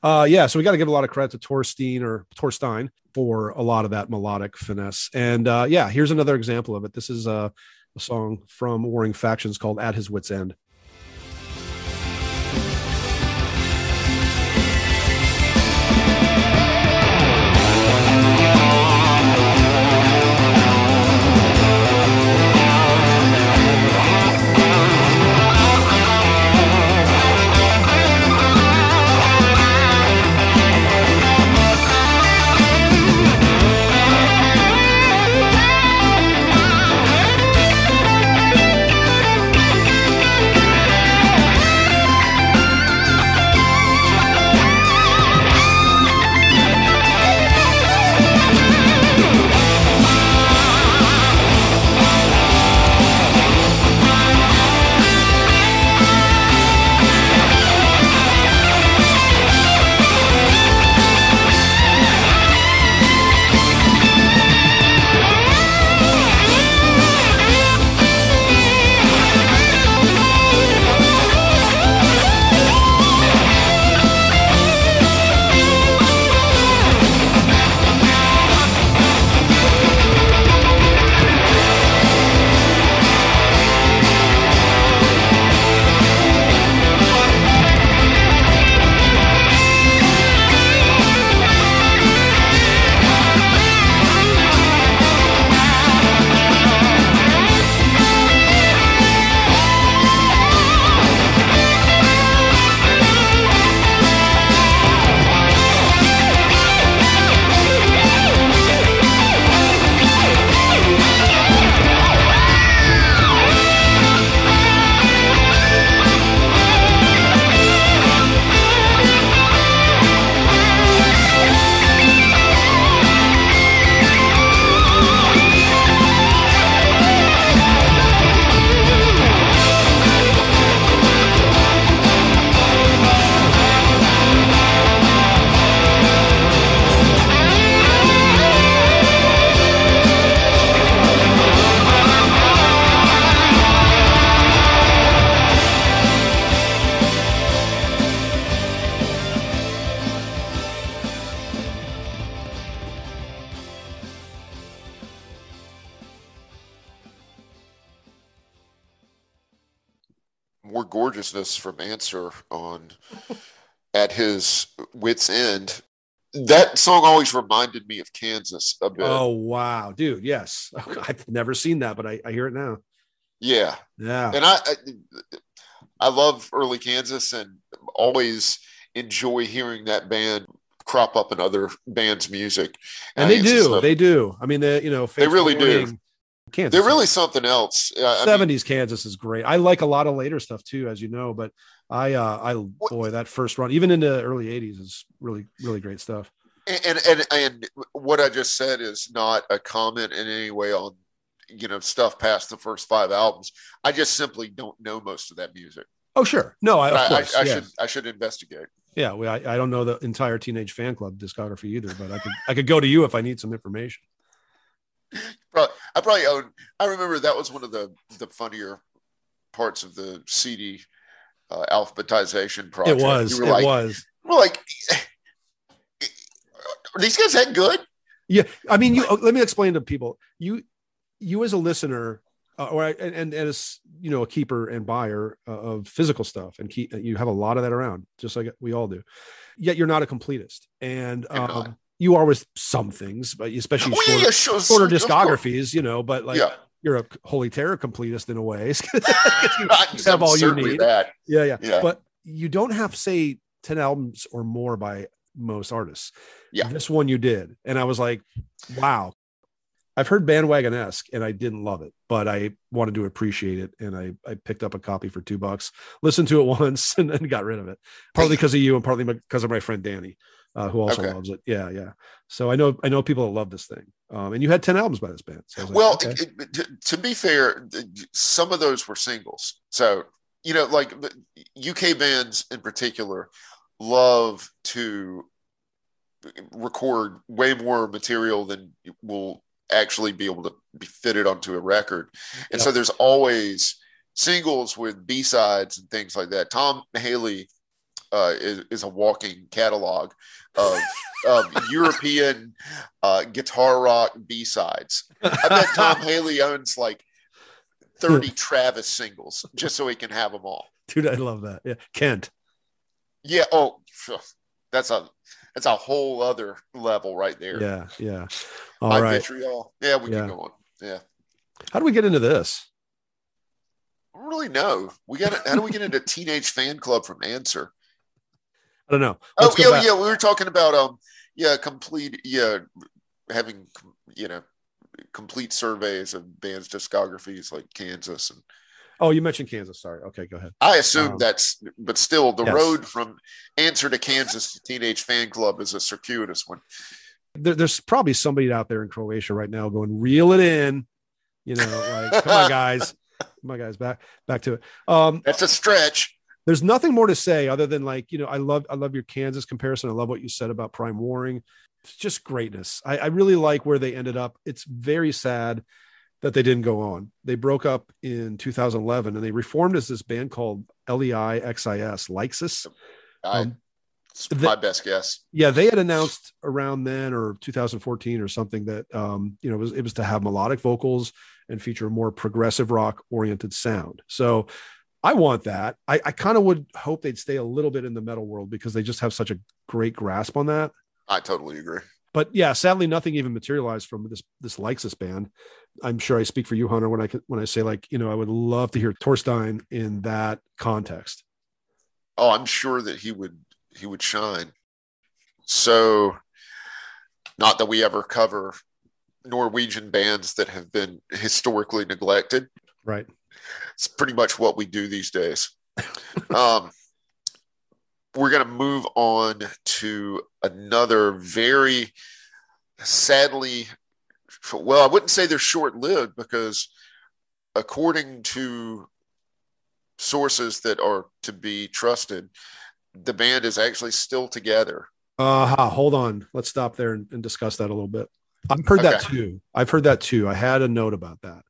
uh, yeah, so we got to give a lot of credit to Torstein or Torstein for a lot of that melodic finesse. And uh, yeah, here's another example of it. This is a, a song from Warring Factions called "At His Wits End." Gorgeousness from Ansur on at his wits end. That song always reminded me of Kansas a bit. Oh wow, dude! Yes, (laughs) I've never seen that, but I, I hear it now. Yeah, Yeah, and I, I I love early Kansas and always enjoy hearing that band crop up in other bands' music. and they think it's do, they do. I mean, they you know They Fates really do. Kansas, they're really something else. Uh, I mean, seventies Kansas is great. I like a lot of later stuff too, as you know. But I, uh, I boy, that first run, even in the early eighties, is really, really great stuff. and and and what I just said is not a comment in any way on you know stuff past the first five albums. I just simply don't know most of that music. Oh sure, no, I, of I, I, course, I yeah. should I should investigate. Yeah, we, I, I don't know the entire Teenage Fan Club discography either, but I could I could go to you if I need some information. Probably, I probably own. I remember that was one of the the funnier parts of the CD uh, alphabetization project. it was, it like, was. We're like, are these guys that good? Yeah, I mean, you. Let me explain to people. You, you as a listener, uh, or and, and as you know, a keeper and buyer uh, of physical stuff, and keep you have a lot of that around, just like we all do. Yet you're not a completist, and um, you are with some things, but especially Oh, shorter, yeah, sure, shorter discographies, you know. But like, yeah, you're a holy terror completist in a way. (laughs) you (laughs) have all you need. That. Yeah, yeah, Yeah. But you don't have say 10 albums or more by most artists. Yeah. This one you did. And I was like, wow. I've heard bandwagon esque and I didn't love it, but I wanted to appreciate it. And I, I picked up a copy for two bucks, listened to it (laughs) once, and then got rid of it. Partly because of you and partly because of my friend Danny, uh, who also Okay. loves it. Yeah, yeah. So I know I know people that love this thing. Um, and you had 10 albums by this band. So was like, Well, okay. it- to, to be fair, some of those were singles. So, you know, like UK bands in particular love to record way more material than will actually be able to be fitted onto a record. And so there's always singles with B-sides and things like that. Tom Haley uh, is, is a walking catalog of, of (laughs) European uh, guitar rock B-sides. I bet Tom (laughs) Haley owns like 30 Travis singles just so he can have them all. dude, I love that. Yeah. Kent. Yeah. Oh, that's a that's a whole other level right there. Yeah. Yeah. All My right. vitriol. Yeah, we Yeah. can go on. Yeah. How do we get into this? I don't really know. We got how do we get into teenage fan club from Ansur? I don't know. Oh Let's go yeah, back. yeah. We were talking about um yeah, complete yeah, having you know complete surveys of bands' discographies like Kansas and Oh, you mentioned Kansas. Sorry. Okay, go ahead. I assume Um, that's but still the yes. road from Ansur to Kansas to Teenage Fan Club is a circuitous one. There, there's probably somebody out there in Croatia right now going, reel it in. You know, like, come on, (laughs) guys. Come on, guys. Back back to it. Um, That's a stretch. There's nothing more to say other than like, you know, I love I love your Kansas comparison. I love what you said about Prime Warring. It's just greatness. I, I really like where they ended up. It's very sad that they didn't go on. They broke up in 2011 and they reformed as this band called E LEI XIS, Lexus. Um, the- my best guess. yeah they had announced around then or 2014 or something that um you know it was it was to have melodic vocals and feature a more progressive rock oriented sound so i want that i, I kind of would hope they'd stay a little bit in the metal world because they just have such a great grasp on that I totally agree. but yeah sadly nothing even materialized from this this Lexus band i'm sure i speak for you hunter when i when i say like you know i would love to hear torstein in that context Oh, I'm sure that he would he would shine. So, not that we ever cover Norwegian bands that have been historically neglected. right It's pretty much what we do these days. um, we're going to move on to another very sadly, well, I wouldn't say they're short lived because, according to sources that are to be trusted, the band is actually still together. Uh, hold on. Let's stop there and, and discuss that a little bit. I've heard that too. I've heard that too. I had a note about that.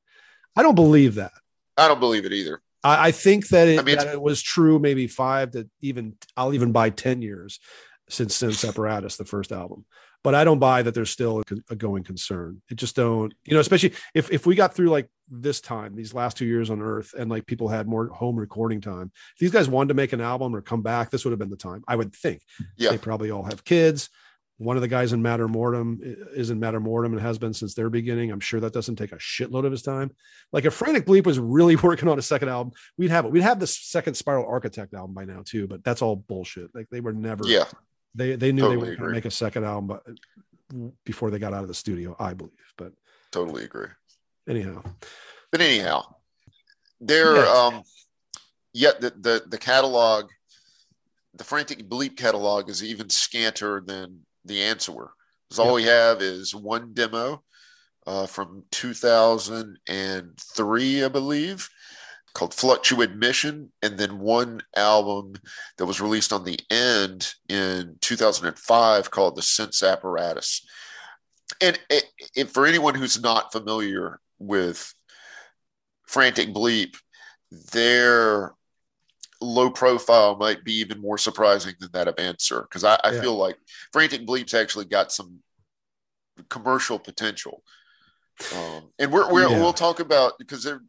I don't believe that. I don't believe it either. I, I think that it, I mean, that it was true maybe five to even, I'll even buy 10 years since since Apparatus, the first album. But I don't buy that there's still a, a going concern. It just don't, you know, especially if if we got through like this time, these last two years on Earth, and like people had more home recording time. If these guys wanted to make an album or come back, this would have been the time. I would think. Yeah. They probably all have kids. One of the guys in Mater Mortem is in Mater Mortem and has been since their beginning. I'm sure that doesn't take a shitload of his time. Like if Frantic Bleep was really (laughs) working on a second album, we'd have it. We'd have the second Spiral Architect album by now too. But that's all bullshit. Like they were never. Yeah. They they knew Totally they were going to make a second album, but before they got out of the studio, I believe. But Totally agree. anyhow, But anyhow, there Yeah. um yet the, the the catalog, the frantic bleep catalog is even scanter than the Ansur. Because all we have is one demo uh, from 2003, I believe, called Fluctuate Mission, and then one album that was released on the end in 2005 called The Sense Apparatus. And it, it, for anyone who's not familiar with Frantic Bleep, their low profile might be even more surprising than that of Ansur because I, I Yeah. feel like Frantic Bleep's actually got some commercial potential. Um, and we're, we're Yeah. we'll talk about because there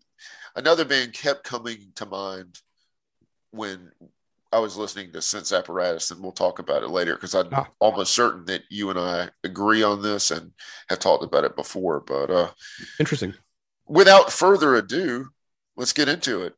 another band kept coming to mind when I was listening to Sense Apparatus, and we'll talk about it later because I'm Ah. almost certain that you and I agree on this and have talked about it before. But uh, interesting. without further ado, let's get into it.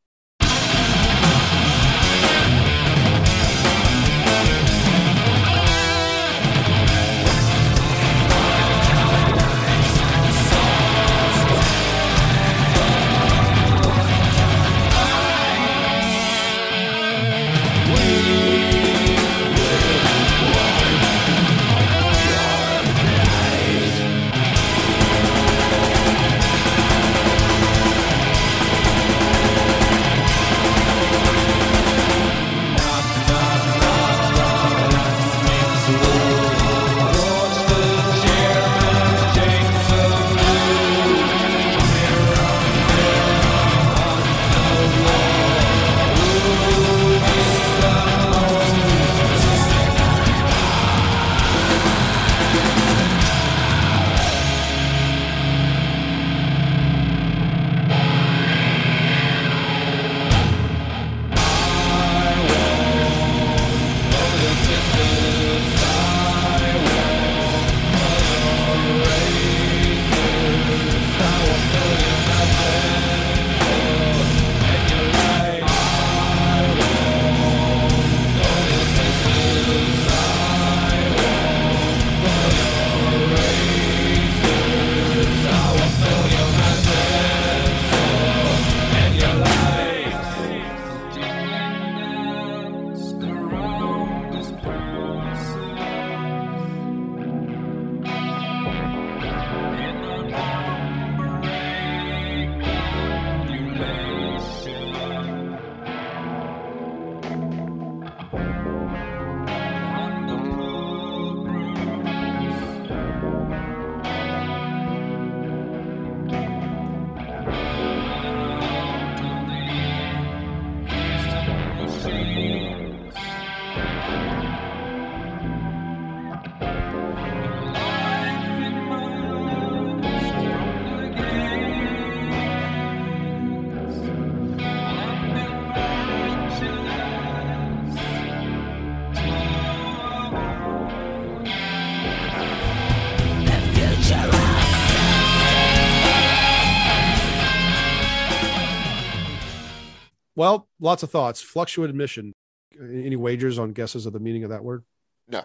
Lots of thoughts. Fluctuated mission. Any wagers on guesses of the meaning of that word? No.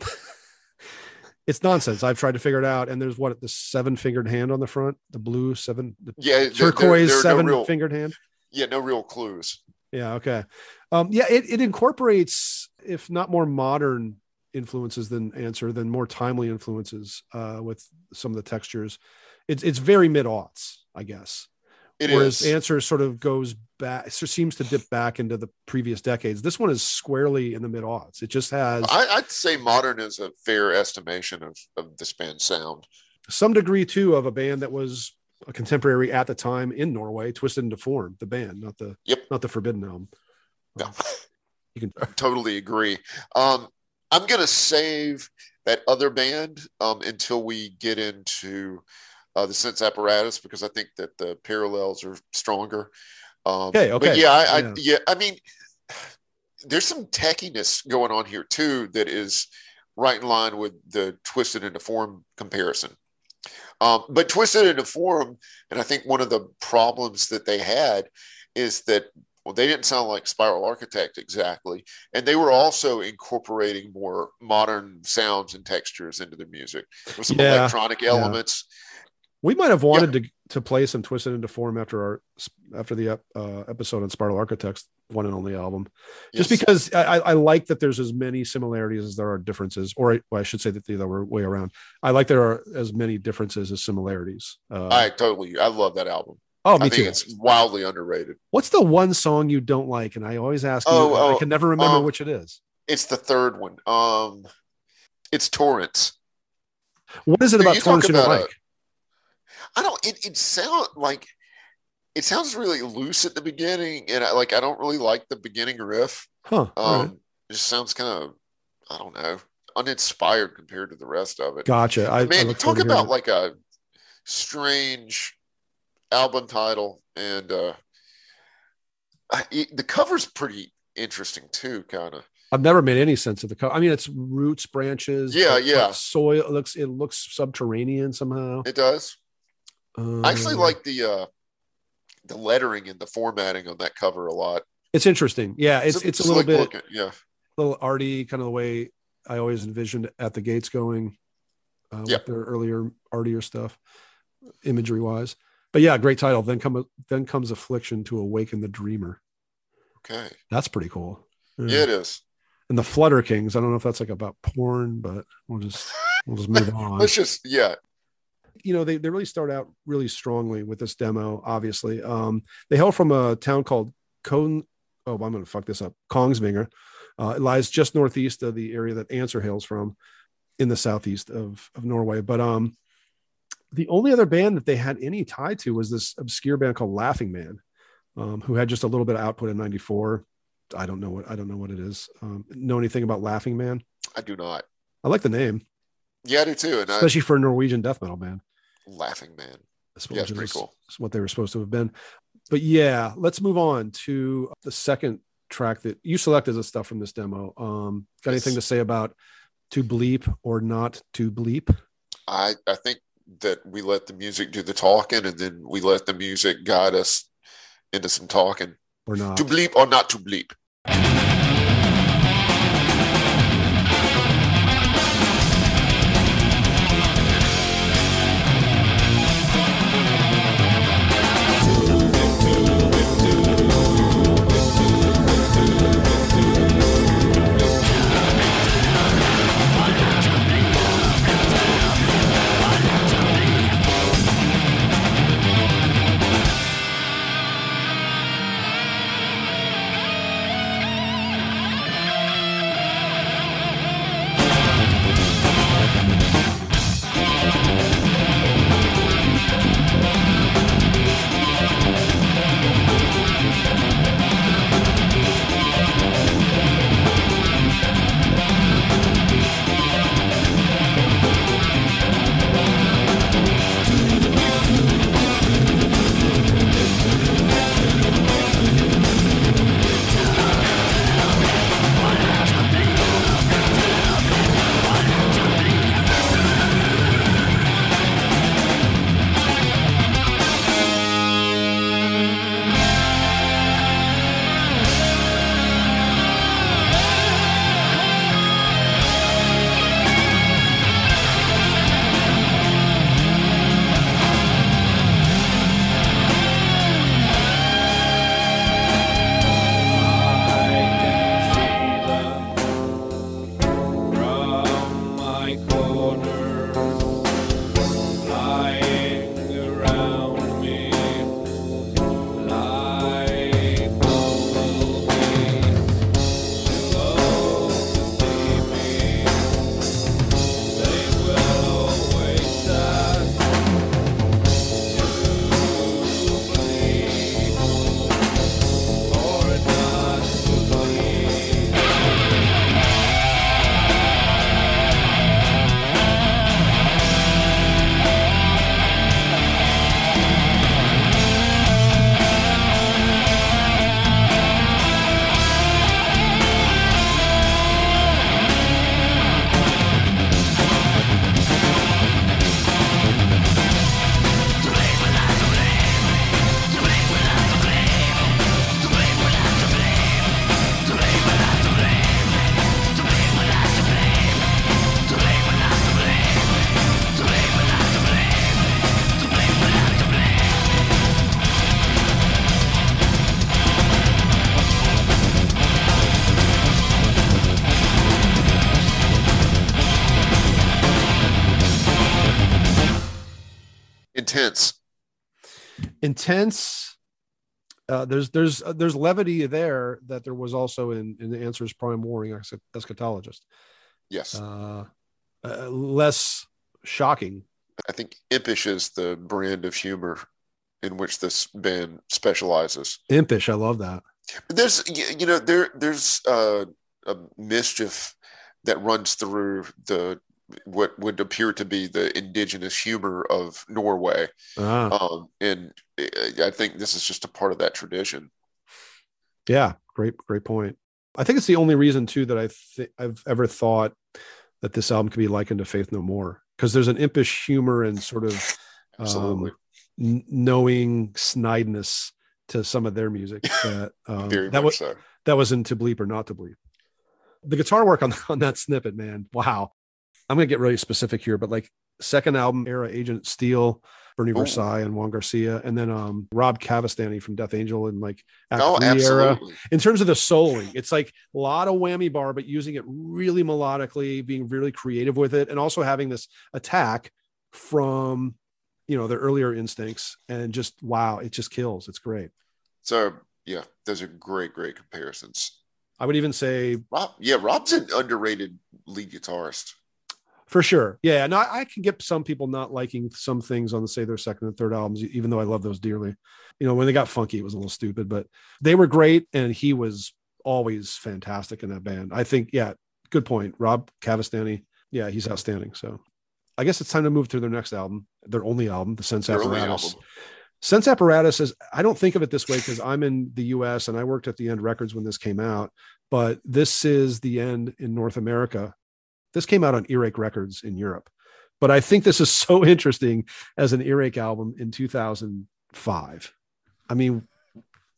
(laughs) It's nonsense. I've tried to figure it out. And there's what the seven fingered hand on the front, the blue seven, the Yeah, there- there- turquoise there seven no real, fingered hand. yeah, no real clues. Yeah. Okay. Um, yeah, it, it incorporates, if not more modern influences than Ansur, than more timely influences uh, with some of the textures. It's it's very mid aughts, I guess. It Whereas is. Ansur sort of goes back, seems to dip back into the previous decades. This one is squarely in the mid aughts. It just has I, I'd say modern is a fair estimation of, of this band's sound. some degree too of a band that was a contemporary at the time in Norway, Twisted into Form, the band, not the Yep. not the Forbidden album. No. You can I (laughs) totally agree. Um, I'm gonna save that other band um, until we get into uh, the sense apparatus because I think that the parallels are stronger. Um, Okay, okay. But yeah, I, I Yeah. yeah, I mean, there's some techiness going on here too that is right in line with the twisted into form comparison. Um, but twisted into form, and I think one of the problems that they had is that well, they didn't sound like Spiral Architect exactly, and they were also incorporating more modern sounds and textures into the music with some Yeah, electronic elements. We might have wanted to to play some twisted into form after our after the uh, episode on Spiral Architects one and only album. Just because I, I like that there's as many similarities as there are differences, or I, well, I should say that the other way around. I like there are as many differences as similarities. Uh, I totally, I love that album. oh, me I think too. it's wildly underrated. What's the one song you don't like? And I always ask you, Oh, I oh, can never remember um, which it is. It's the third one. Um, it's Torrance. What is it about Torrance you don't a- like? I don't. It it sound like it sounds really loose at the beginning, and I like I don't really like the beginning riff. Huh. Um, right. it just sounds kind of I don't know uninspired compared to the rest of it. Gotcha. I, Man, talk about like a strange album title, and uh, I, it- the cover's pretty interesting too. Kind of. I've never made any sense of the cover. I mean, it's roots, branches. Yeah, but yeah. Soil it looks it looks subterranean somehow. It does. I actually Um, like the uh, the lettering and the formatting on that cover a lot. It's interesting. Yeah, it's it's a little bit looking. Yeah. A little arty, kind of the way I always envisioned at the gates going. Uh, Yep. with their earlier artier stuff, imagery wise. But yeah, great title. Then come then comes affliction to awaken the dreamer. Okay. That's pretty cool. Yeah, it is. And the Flutter Kings. I don't know if that's like about porn, but we'll just we'll just move (laughs) on. Let's just yeah. You know, they, they really start out really strongly with this demo, obviously. Um, they hail from a town called Cone. Oh, I'm going to fuck this up. Kongsvinger. Uh, it lies just northeast of the area that Ansur hails from in the southeast of, of Norway. But um, the only other band that they had any tie to was this obscure band called Laughing Man, um, who had just a little bit of output in 94. I don't know what, I don't know what it is. Um, know anything about Laughing Man? I do not. I like the name, Yeah, I do too. And I, especially for a Norwegian death metal band. Laughing man. Suppose, Yeah, it's pretty cool. what they were supposed to have been. But yeah, let's move on to the second track that you selected as stuff from this demo. Um, got anything to say about to bleep or not to bleep? I I think that we let the music do the talking, and then we let the music guide us into some talking. Or not? To bleep or not to bleep. Intense. Intense. Uh, there's there's uh, there's levity there that there was also in in the Ansur's Prime Warring Eschatologist. Yes. Uh, uh, less shocking. I think impish is the brand of humor in which this band specializes. Impish, I love that. There's you know there there's uh, a mischief that runs through the what would appear to be the indigenous humor of Norway, Ah, um, and I think this is just a part of that tradition. yeah, great great point. I think it's the only reason too that I th- I've ever thought that this album could be likened to Faith No More because there's an impish humor and sort of Absolutely, n- knowing snideness to some of their music (laughs) that um, that was so. that was in to bleep or not to bleep. The guitar work on on that snippet, man, wow! I'm gonna get really specific here, but like second album era, Agent Steel, Bernie Ooh. Versailles, and Juan Garcia, and then um Rob Cavestany from Death Angel and like Act Oh, era. In terms of the soloing, it's like a lot of whammy bar, but using it really melodically, being really creative with it, and also having this attack from you know their earlier instincts, and just wow, it just kills. It's great. So yeah, those are great, great comparisons. I would even say Rob, yeah, Rob's an underrated lead guitarist. For sure. Yeah. No, I, I can get some people not liking some things on, say, their second and third albums, even though I love those dearly. You know, when they got funky, it was a little stupid, but they were great. And he was always fantastic in that band. I think, yeah, good point. Rob Cavestany. Yeah, he's outstanding. So I guess it's time to move to their next album, their only album, The Sense Their Apparatus. Sense Apparatus is, I don't think of it this way because I'm in the US and I worked at the End Records when this came out, but this is the end in North America. This came out on Earache Records in Europe. But I think this is so (laughs) interesting as an Earache album in 2005. I mean,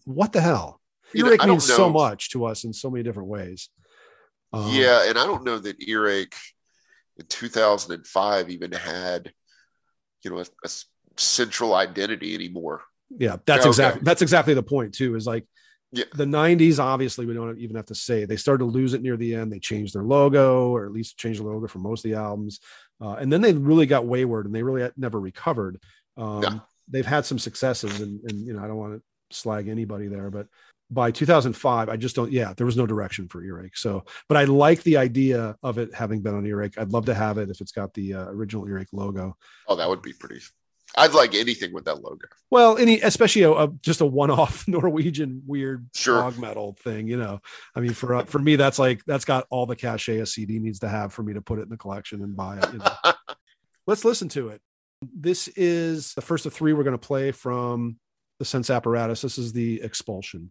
what the hell? You Earache means so much to us in so many different ways. Um, yeah, and I don't know that Earache in 2005 even had, you know, a central identity anymore. yeah that's Okay. exactly that's exactly the point too is like Yeah. the 90s obviously we don't even have to say they started to lose it near the end they changed their logo or at least changed the logo for most of the albums uh, and then they really got wayward and they really had never recovered um, Yeah. they've had some successes and, and you know i don't want to slag anybody there but by 2005 i just don't yeah there was no direction for earache so but i like the idea of it having been on earache i'd love to have it if it's got the uh, original earache logo Oh, that would be pretty. I'd like anything with that logo. Well, any especially a, a just a one-off (laughs) Norwegian weird Sure. dog metal thing, you know. I mean, for uh, for me, that's like that's got all the cachet a CD needs to have for me to put it in the collection and buy it. You know? (laughs) Let's listen to it. This is the first of three we're going to play from the Sense Apparatus. This is the Expulsion.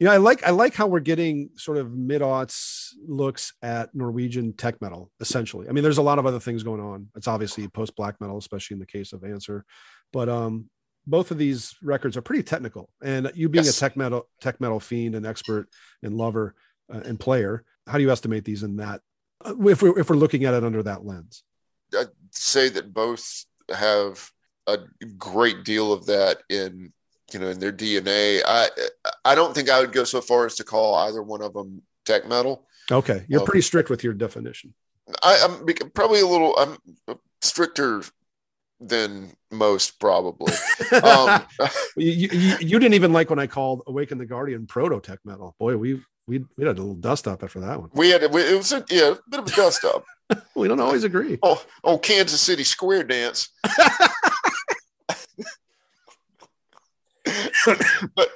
You know, I like I like how we're getting sort of mid aughts looks at Norwegian tech metal. Essentially, I mean, there's a lot of other things going on. It's obviously post black metal, especially in the case of Ansur, but um, both of these records are pretty technical. And you being Yes. a tech metal tech metal fiend and expert and lover uh, and player, how do you estimate these in that? uh, If we're if we're looking at it under that lens, I'd say that both have a great deal of that in you know in their DNA. I I don't think I would go so far as to call either one of them tech metal. okay, you're Oh. pretty strict with your definition. I, I'm probably a little I'm stricter than most probably. (laughs) Um, (laughs) you, you, you- you didn't even like when I called Awaken the Guardian proto tech metal. Boy, we we we had a little dust up after that one. we had we, it was a, yeah a bit of a dust up. (laughs) We don't always agree. Oh, oh, Kansas City Square Dance. (laughs) but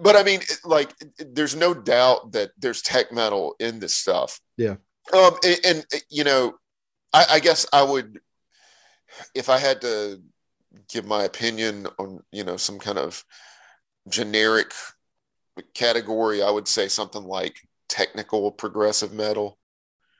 but I mean, like, there's no doubt that there's tech metal in this stuff. Yeah. Um, and, and you know, I, I guess I would, if I had to give my opinion on, you know, some kind of generic category, I would say something like technical progressive metal.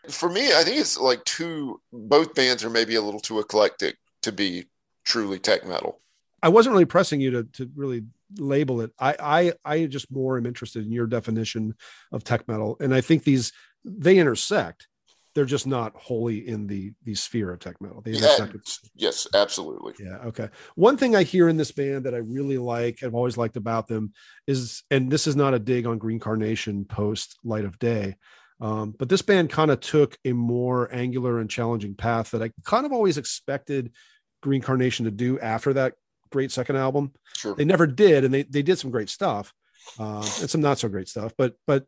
For me, I think it's like two, Both bands are maybe a little too eclectic to be truly tech metal. I wasn't really pressing you to to really label it. I I I just more am interested in your definition of tech metal, and I think these they intersect. They're just not wholly in the the sphere of tech metal. They Yeah, intersect. yes, absolutely. Yeah. Okay. One thing I hear in this band that I really like, I've always liked about them is, and this is not a dig on Green Carnation post Light of Day, um, but this band kind of took a more angular and challenging path that I kind of always expected Green Carnation to do after that great second album. Sure. They never did, and they they did some great stuff um, and some not so great stuff, but but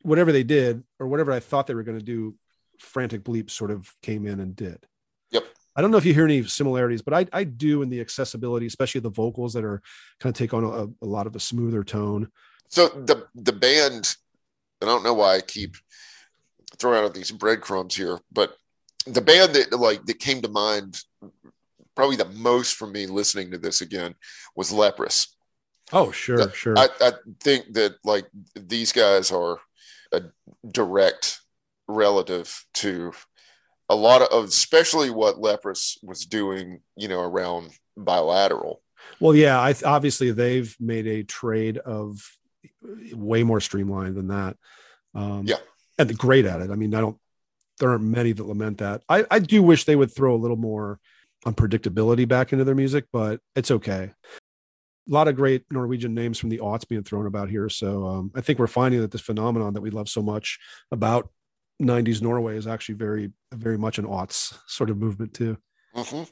whatever they did or whatever I thought they were going to do, Frantic Bleep sort of came in and did. Yep. I don't know if you hear any similarities, but I, I do in the accessibility, especially the vocals that are kind of take on a, a lot of a smoother tone. So the the band, I don't know why I keep throwing out these breadcrumbs here, but the band that like that came to mind probably the most for me listening to this again was Leprous. Oh, sure, sure. I, I think that like these guys are a direct relative to a lot of especially what Leprous was doing, you know, around bilateral. well, yeah, I obviously they've made a trade of way more streamlined than that. Um, Yeah. and great at it. I mean, I don't. There aren't many that lament that. I, I do wish they would throw a little more unpredictability back into their music, but it's okay. A lot of great Norwegian names from the aughts being thrown about here. So um, I think we're finding that this phenomenon that we love so much about 90s Norway is actually very, very much an aughts sort of movement too. Mhm.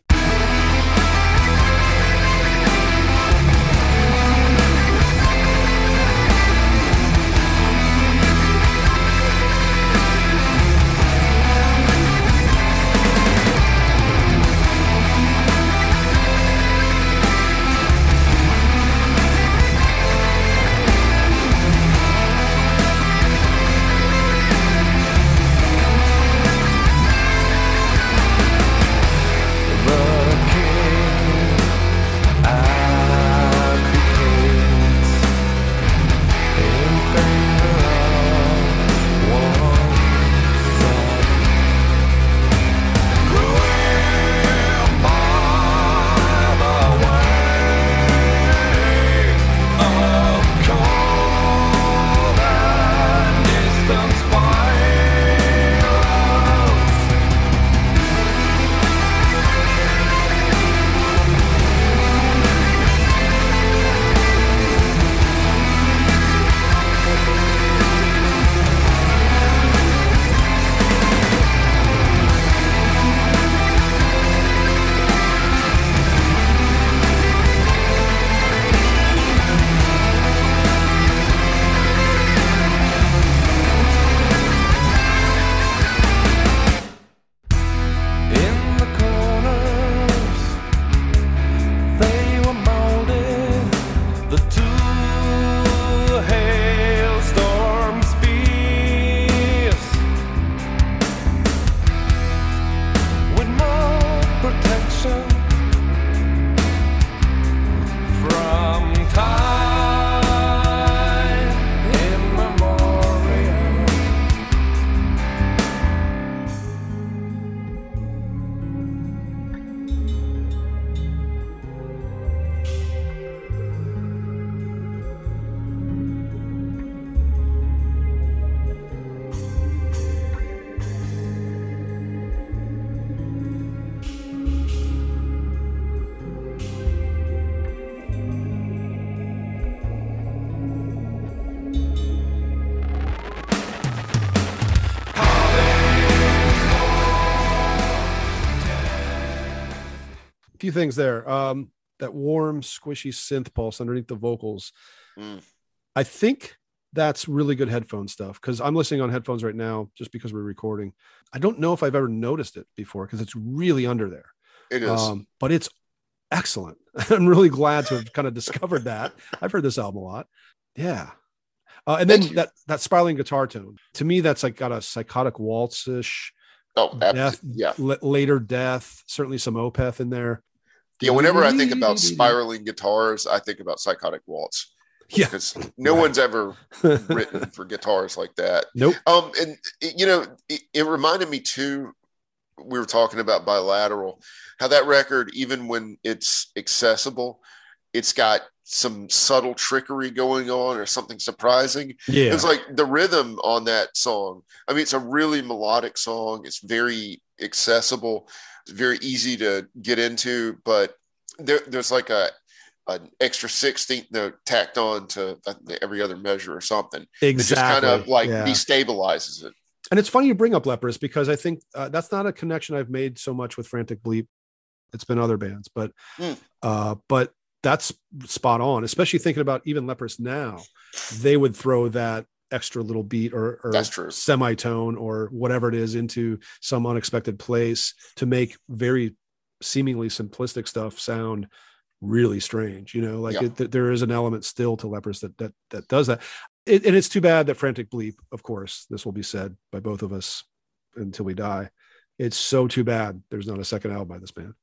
Few things there. Um, that warm, squishy synth pulse underneath the vocals. Mm. I think that's really good headphone stuff because I'm listening on headphones right now just because we're recording. I don't know if I've ever noticed it before because it's really under there. It is. Um, but it's excellent. (laughs) I'm really glad to have kind of discovered that. I've heard this album a lot. Yeah. Uh, and then you. that that spiraling guitar tone to me that's like got a psychotic waltz ish oh, death, yeah. l- later death certainly some opeth in there Yeah. Whenever I think about spiraling guitars, I think about Psychotic Waltz yeah because no Right. one's ever written for guitars like that. nope Um, and you know, it, it reminded me too. We were talking about bilateral, how that record, even when it's accessible, it's got some subtle trickery going on or something surprising. yeah It's like the rhythm on that song. I mean, it's a really melodic song. It's very accessible. It's very easy to get into, but there, there's like a an extra 16th note tacked on to every other measure or something. It just exactly kind of like yeah. destabilizes it. and it's funny you bring up Leprous because i think uh, that's not a connection i've made so much with frantic bleep it's been other bands but Hmm. uh but that's spot on especially thinking about even Leprous now they would throw that extra little beat or, or That's true. semitone or whatever it is into some unexpected place to make very seemingly simplistic stuff sound really strange you know like Yeah. it, th- there is an element still to Leprous that that that does that it, and it's too bad that frantic bleep of course this will be said by both of us until we die it's so too bad there's not a second album by this band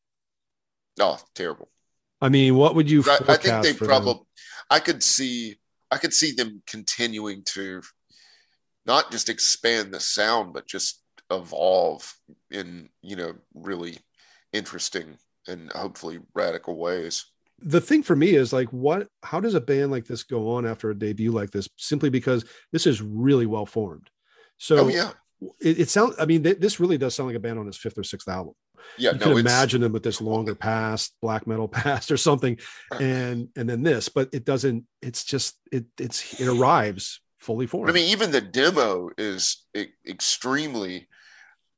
oh terrible. i mean what would you I, I think they probably. I could see. I could see them continuing to not just expand the sound, but just evolve in you know really interesting and hopefully radical ways. the thing for me is like what how does a band like this go on after a debut like this simply because this is really well formed so oh yeah, it, it sounds i mean th- this really does sound like a band on his fifth or sixth album. Yeah. you no, can imagine them with this longer past black metal (laughs) past or something and and then this but it doesn't it's just it it's it arrives fully formed I mean, even the demo is e- extremely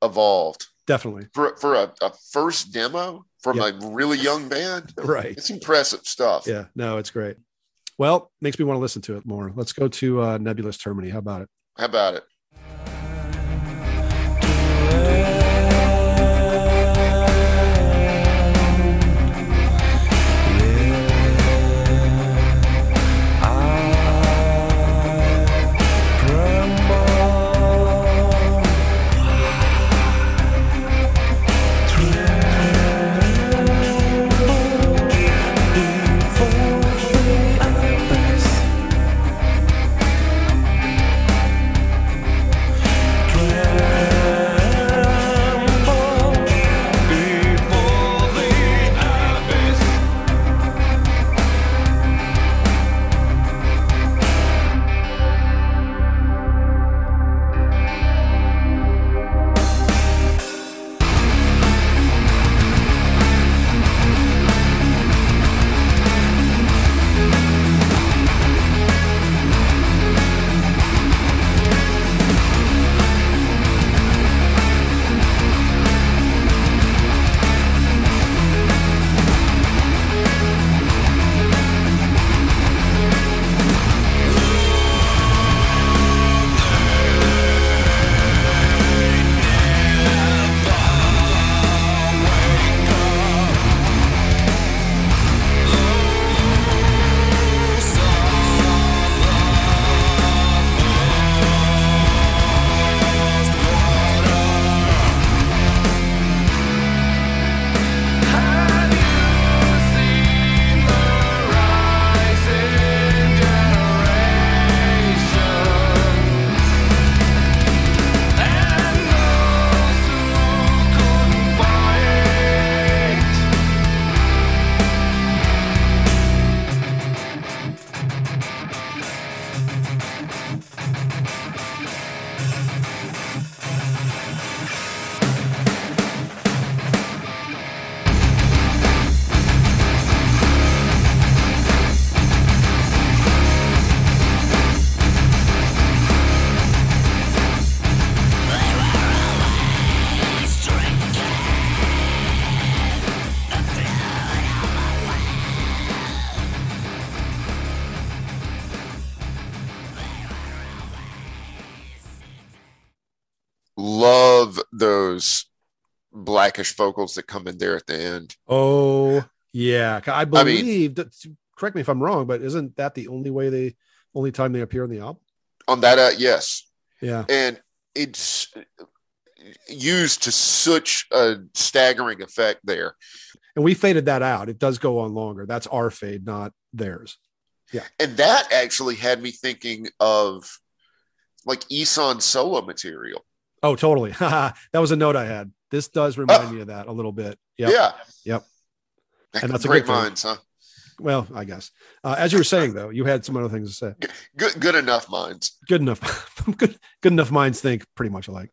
evolved. Definitely. For for a, a first demo from a really young band. right. It's impressive stuff. yeah no it's great. Well makes me want to listen to it more. Let's go to uh nebulous termini. How about it? How about it? Blackish vocals that come in there at the end. Oh yeah, I I mean- believe that. Correct me if I'm wrong, but isn't that the only way they, only time they appear on the album? On that, uh, yes, Yeah, and it's used to such a staggering effect there. and we faded that out. It does go on longer. That's our fade, not theirs. Yeah. And that actually had me thinking of like Ihsahn solo material. Oh, totally. (laughs) that was a note I had. This does remind me of that a little bit. Yep. Yeah. Yep. And that's a great good minds, huh? Well, I guess. Uh, as you were saying, though, you had some other things to say. Good, good enough minds. Good enough. (laughs) good, good enough minds think pretty much alike.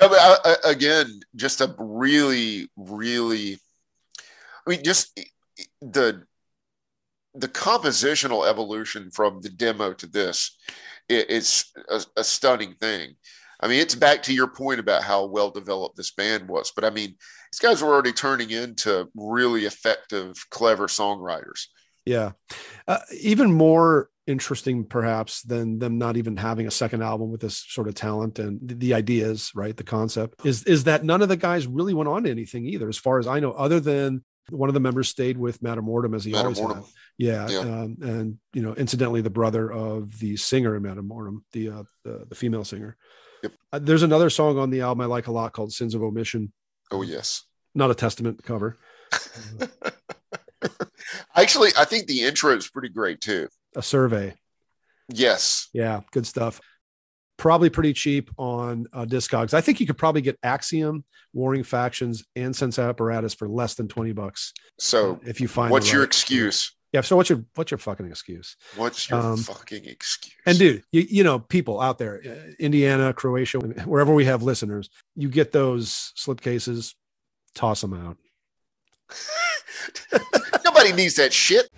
No, but I, I, again, just a really, really. I mean, just the the compositional evolution from the demo to this is a, a stunning thing. I mean, it's back to your point about how well developed this band was, but I mean, these guys were already turning into really effective, clever songwriters. Yeah. Uh, even more interesting, perhaps, than them not even having a second album with this sort of talent and the, the ideas, right? The concept is is that none of the guys really went on to anything either, as far as I know, other than one of the members stayed with Mater Mortem as he Mater always Mortem. had. Yeah, Yeah. Um, and you know, incidentally, the brother of the singer in Mater Mortem, the uh, the, the female singer. Yep. Uh, there's another song on the album I like a lot called "Sins of Omission." Oh yes. Not a Testament cover. (laughs) Actually, I think the intro is pretty great too. A survey. Yes. Yeah, good stuff. Probably pretty cheap on uh, Discogs. I think you could probably get Axiom, Warring Factions, and Sense Apparatus for less than twenty bucks So, if you find. what's your excuse? Yeah. So what's your what's your fucking excuse? What's your Um, fucking excuse? And dude, you, you know, people out there, uh, Indiana, Croatia, wherever we have listeners, you get those slipcases, toss them out. (laughs) Nobody needs that shit.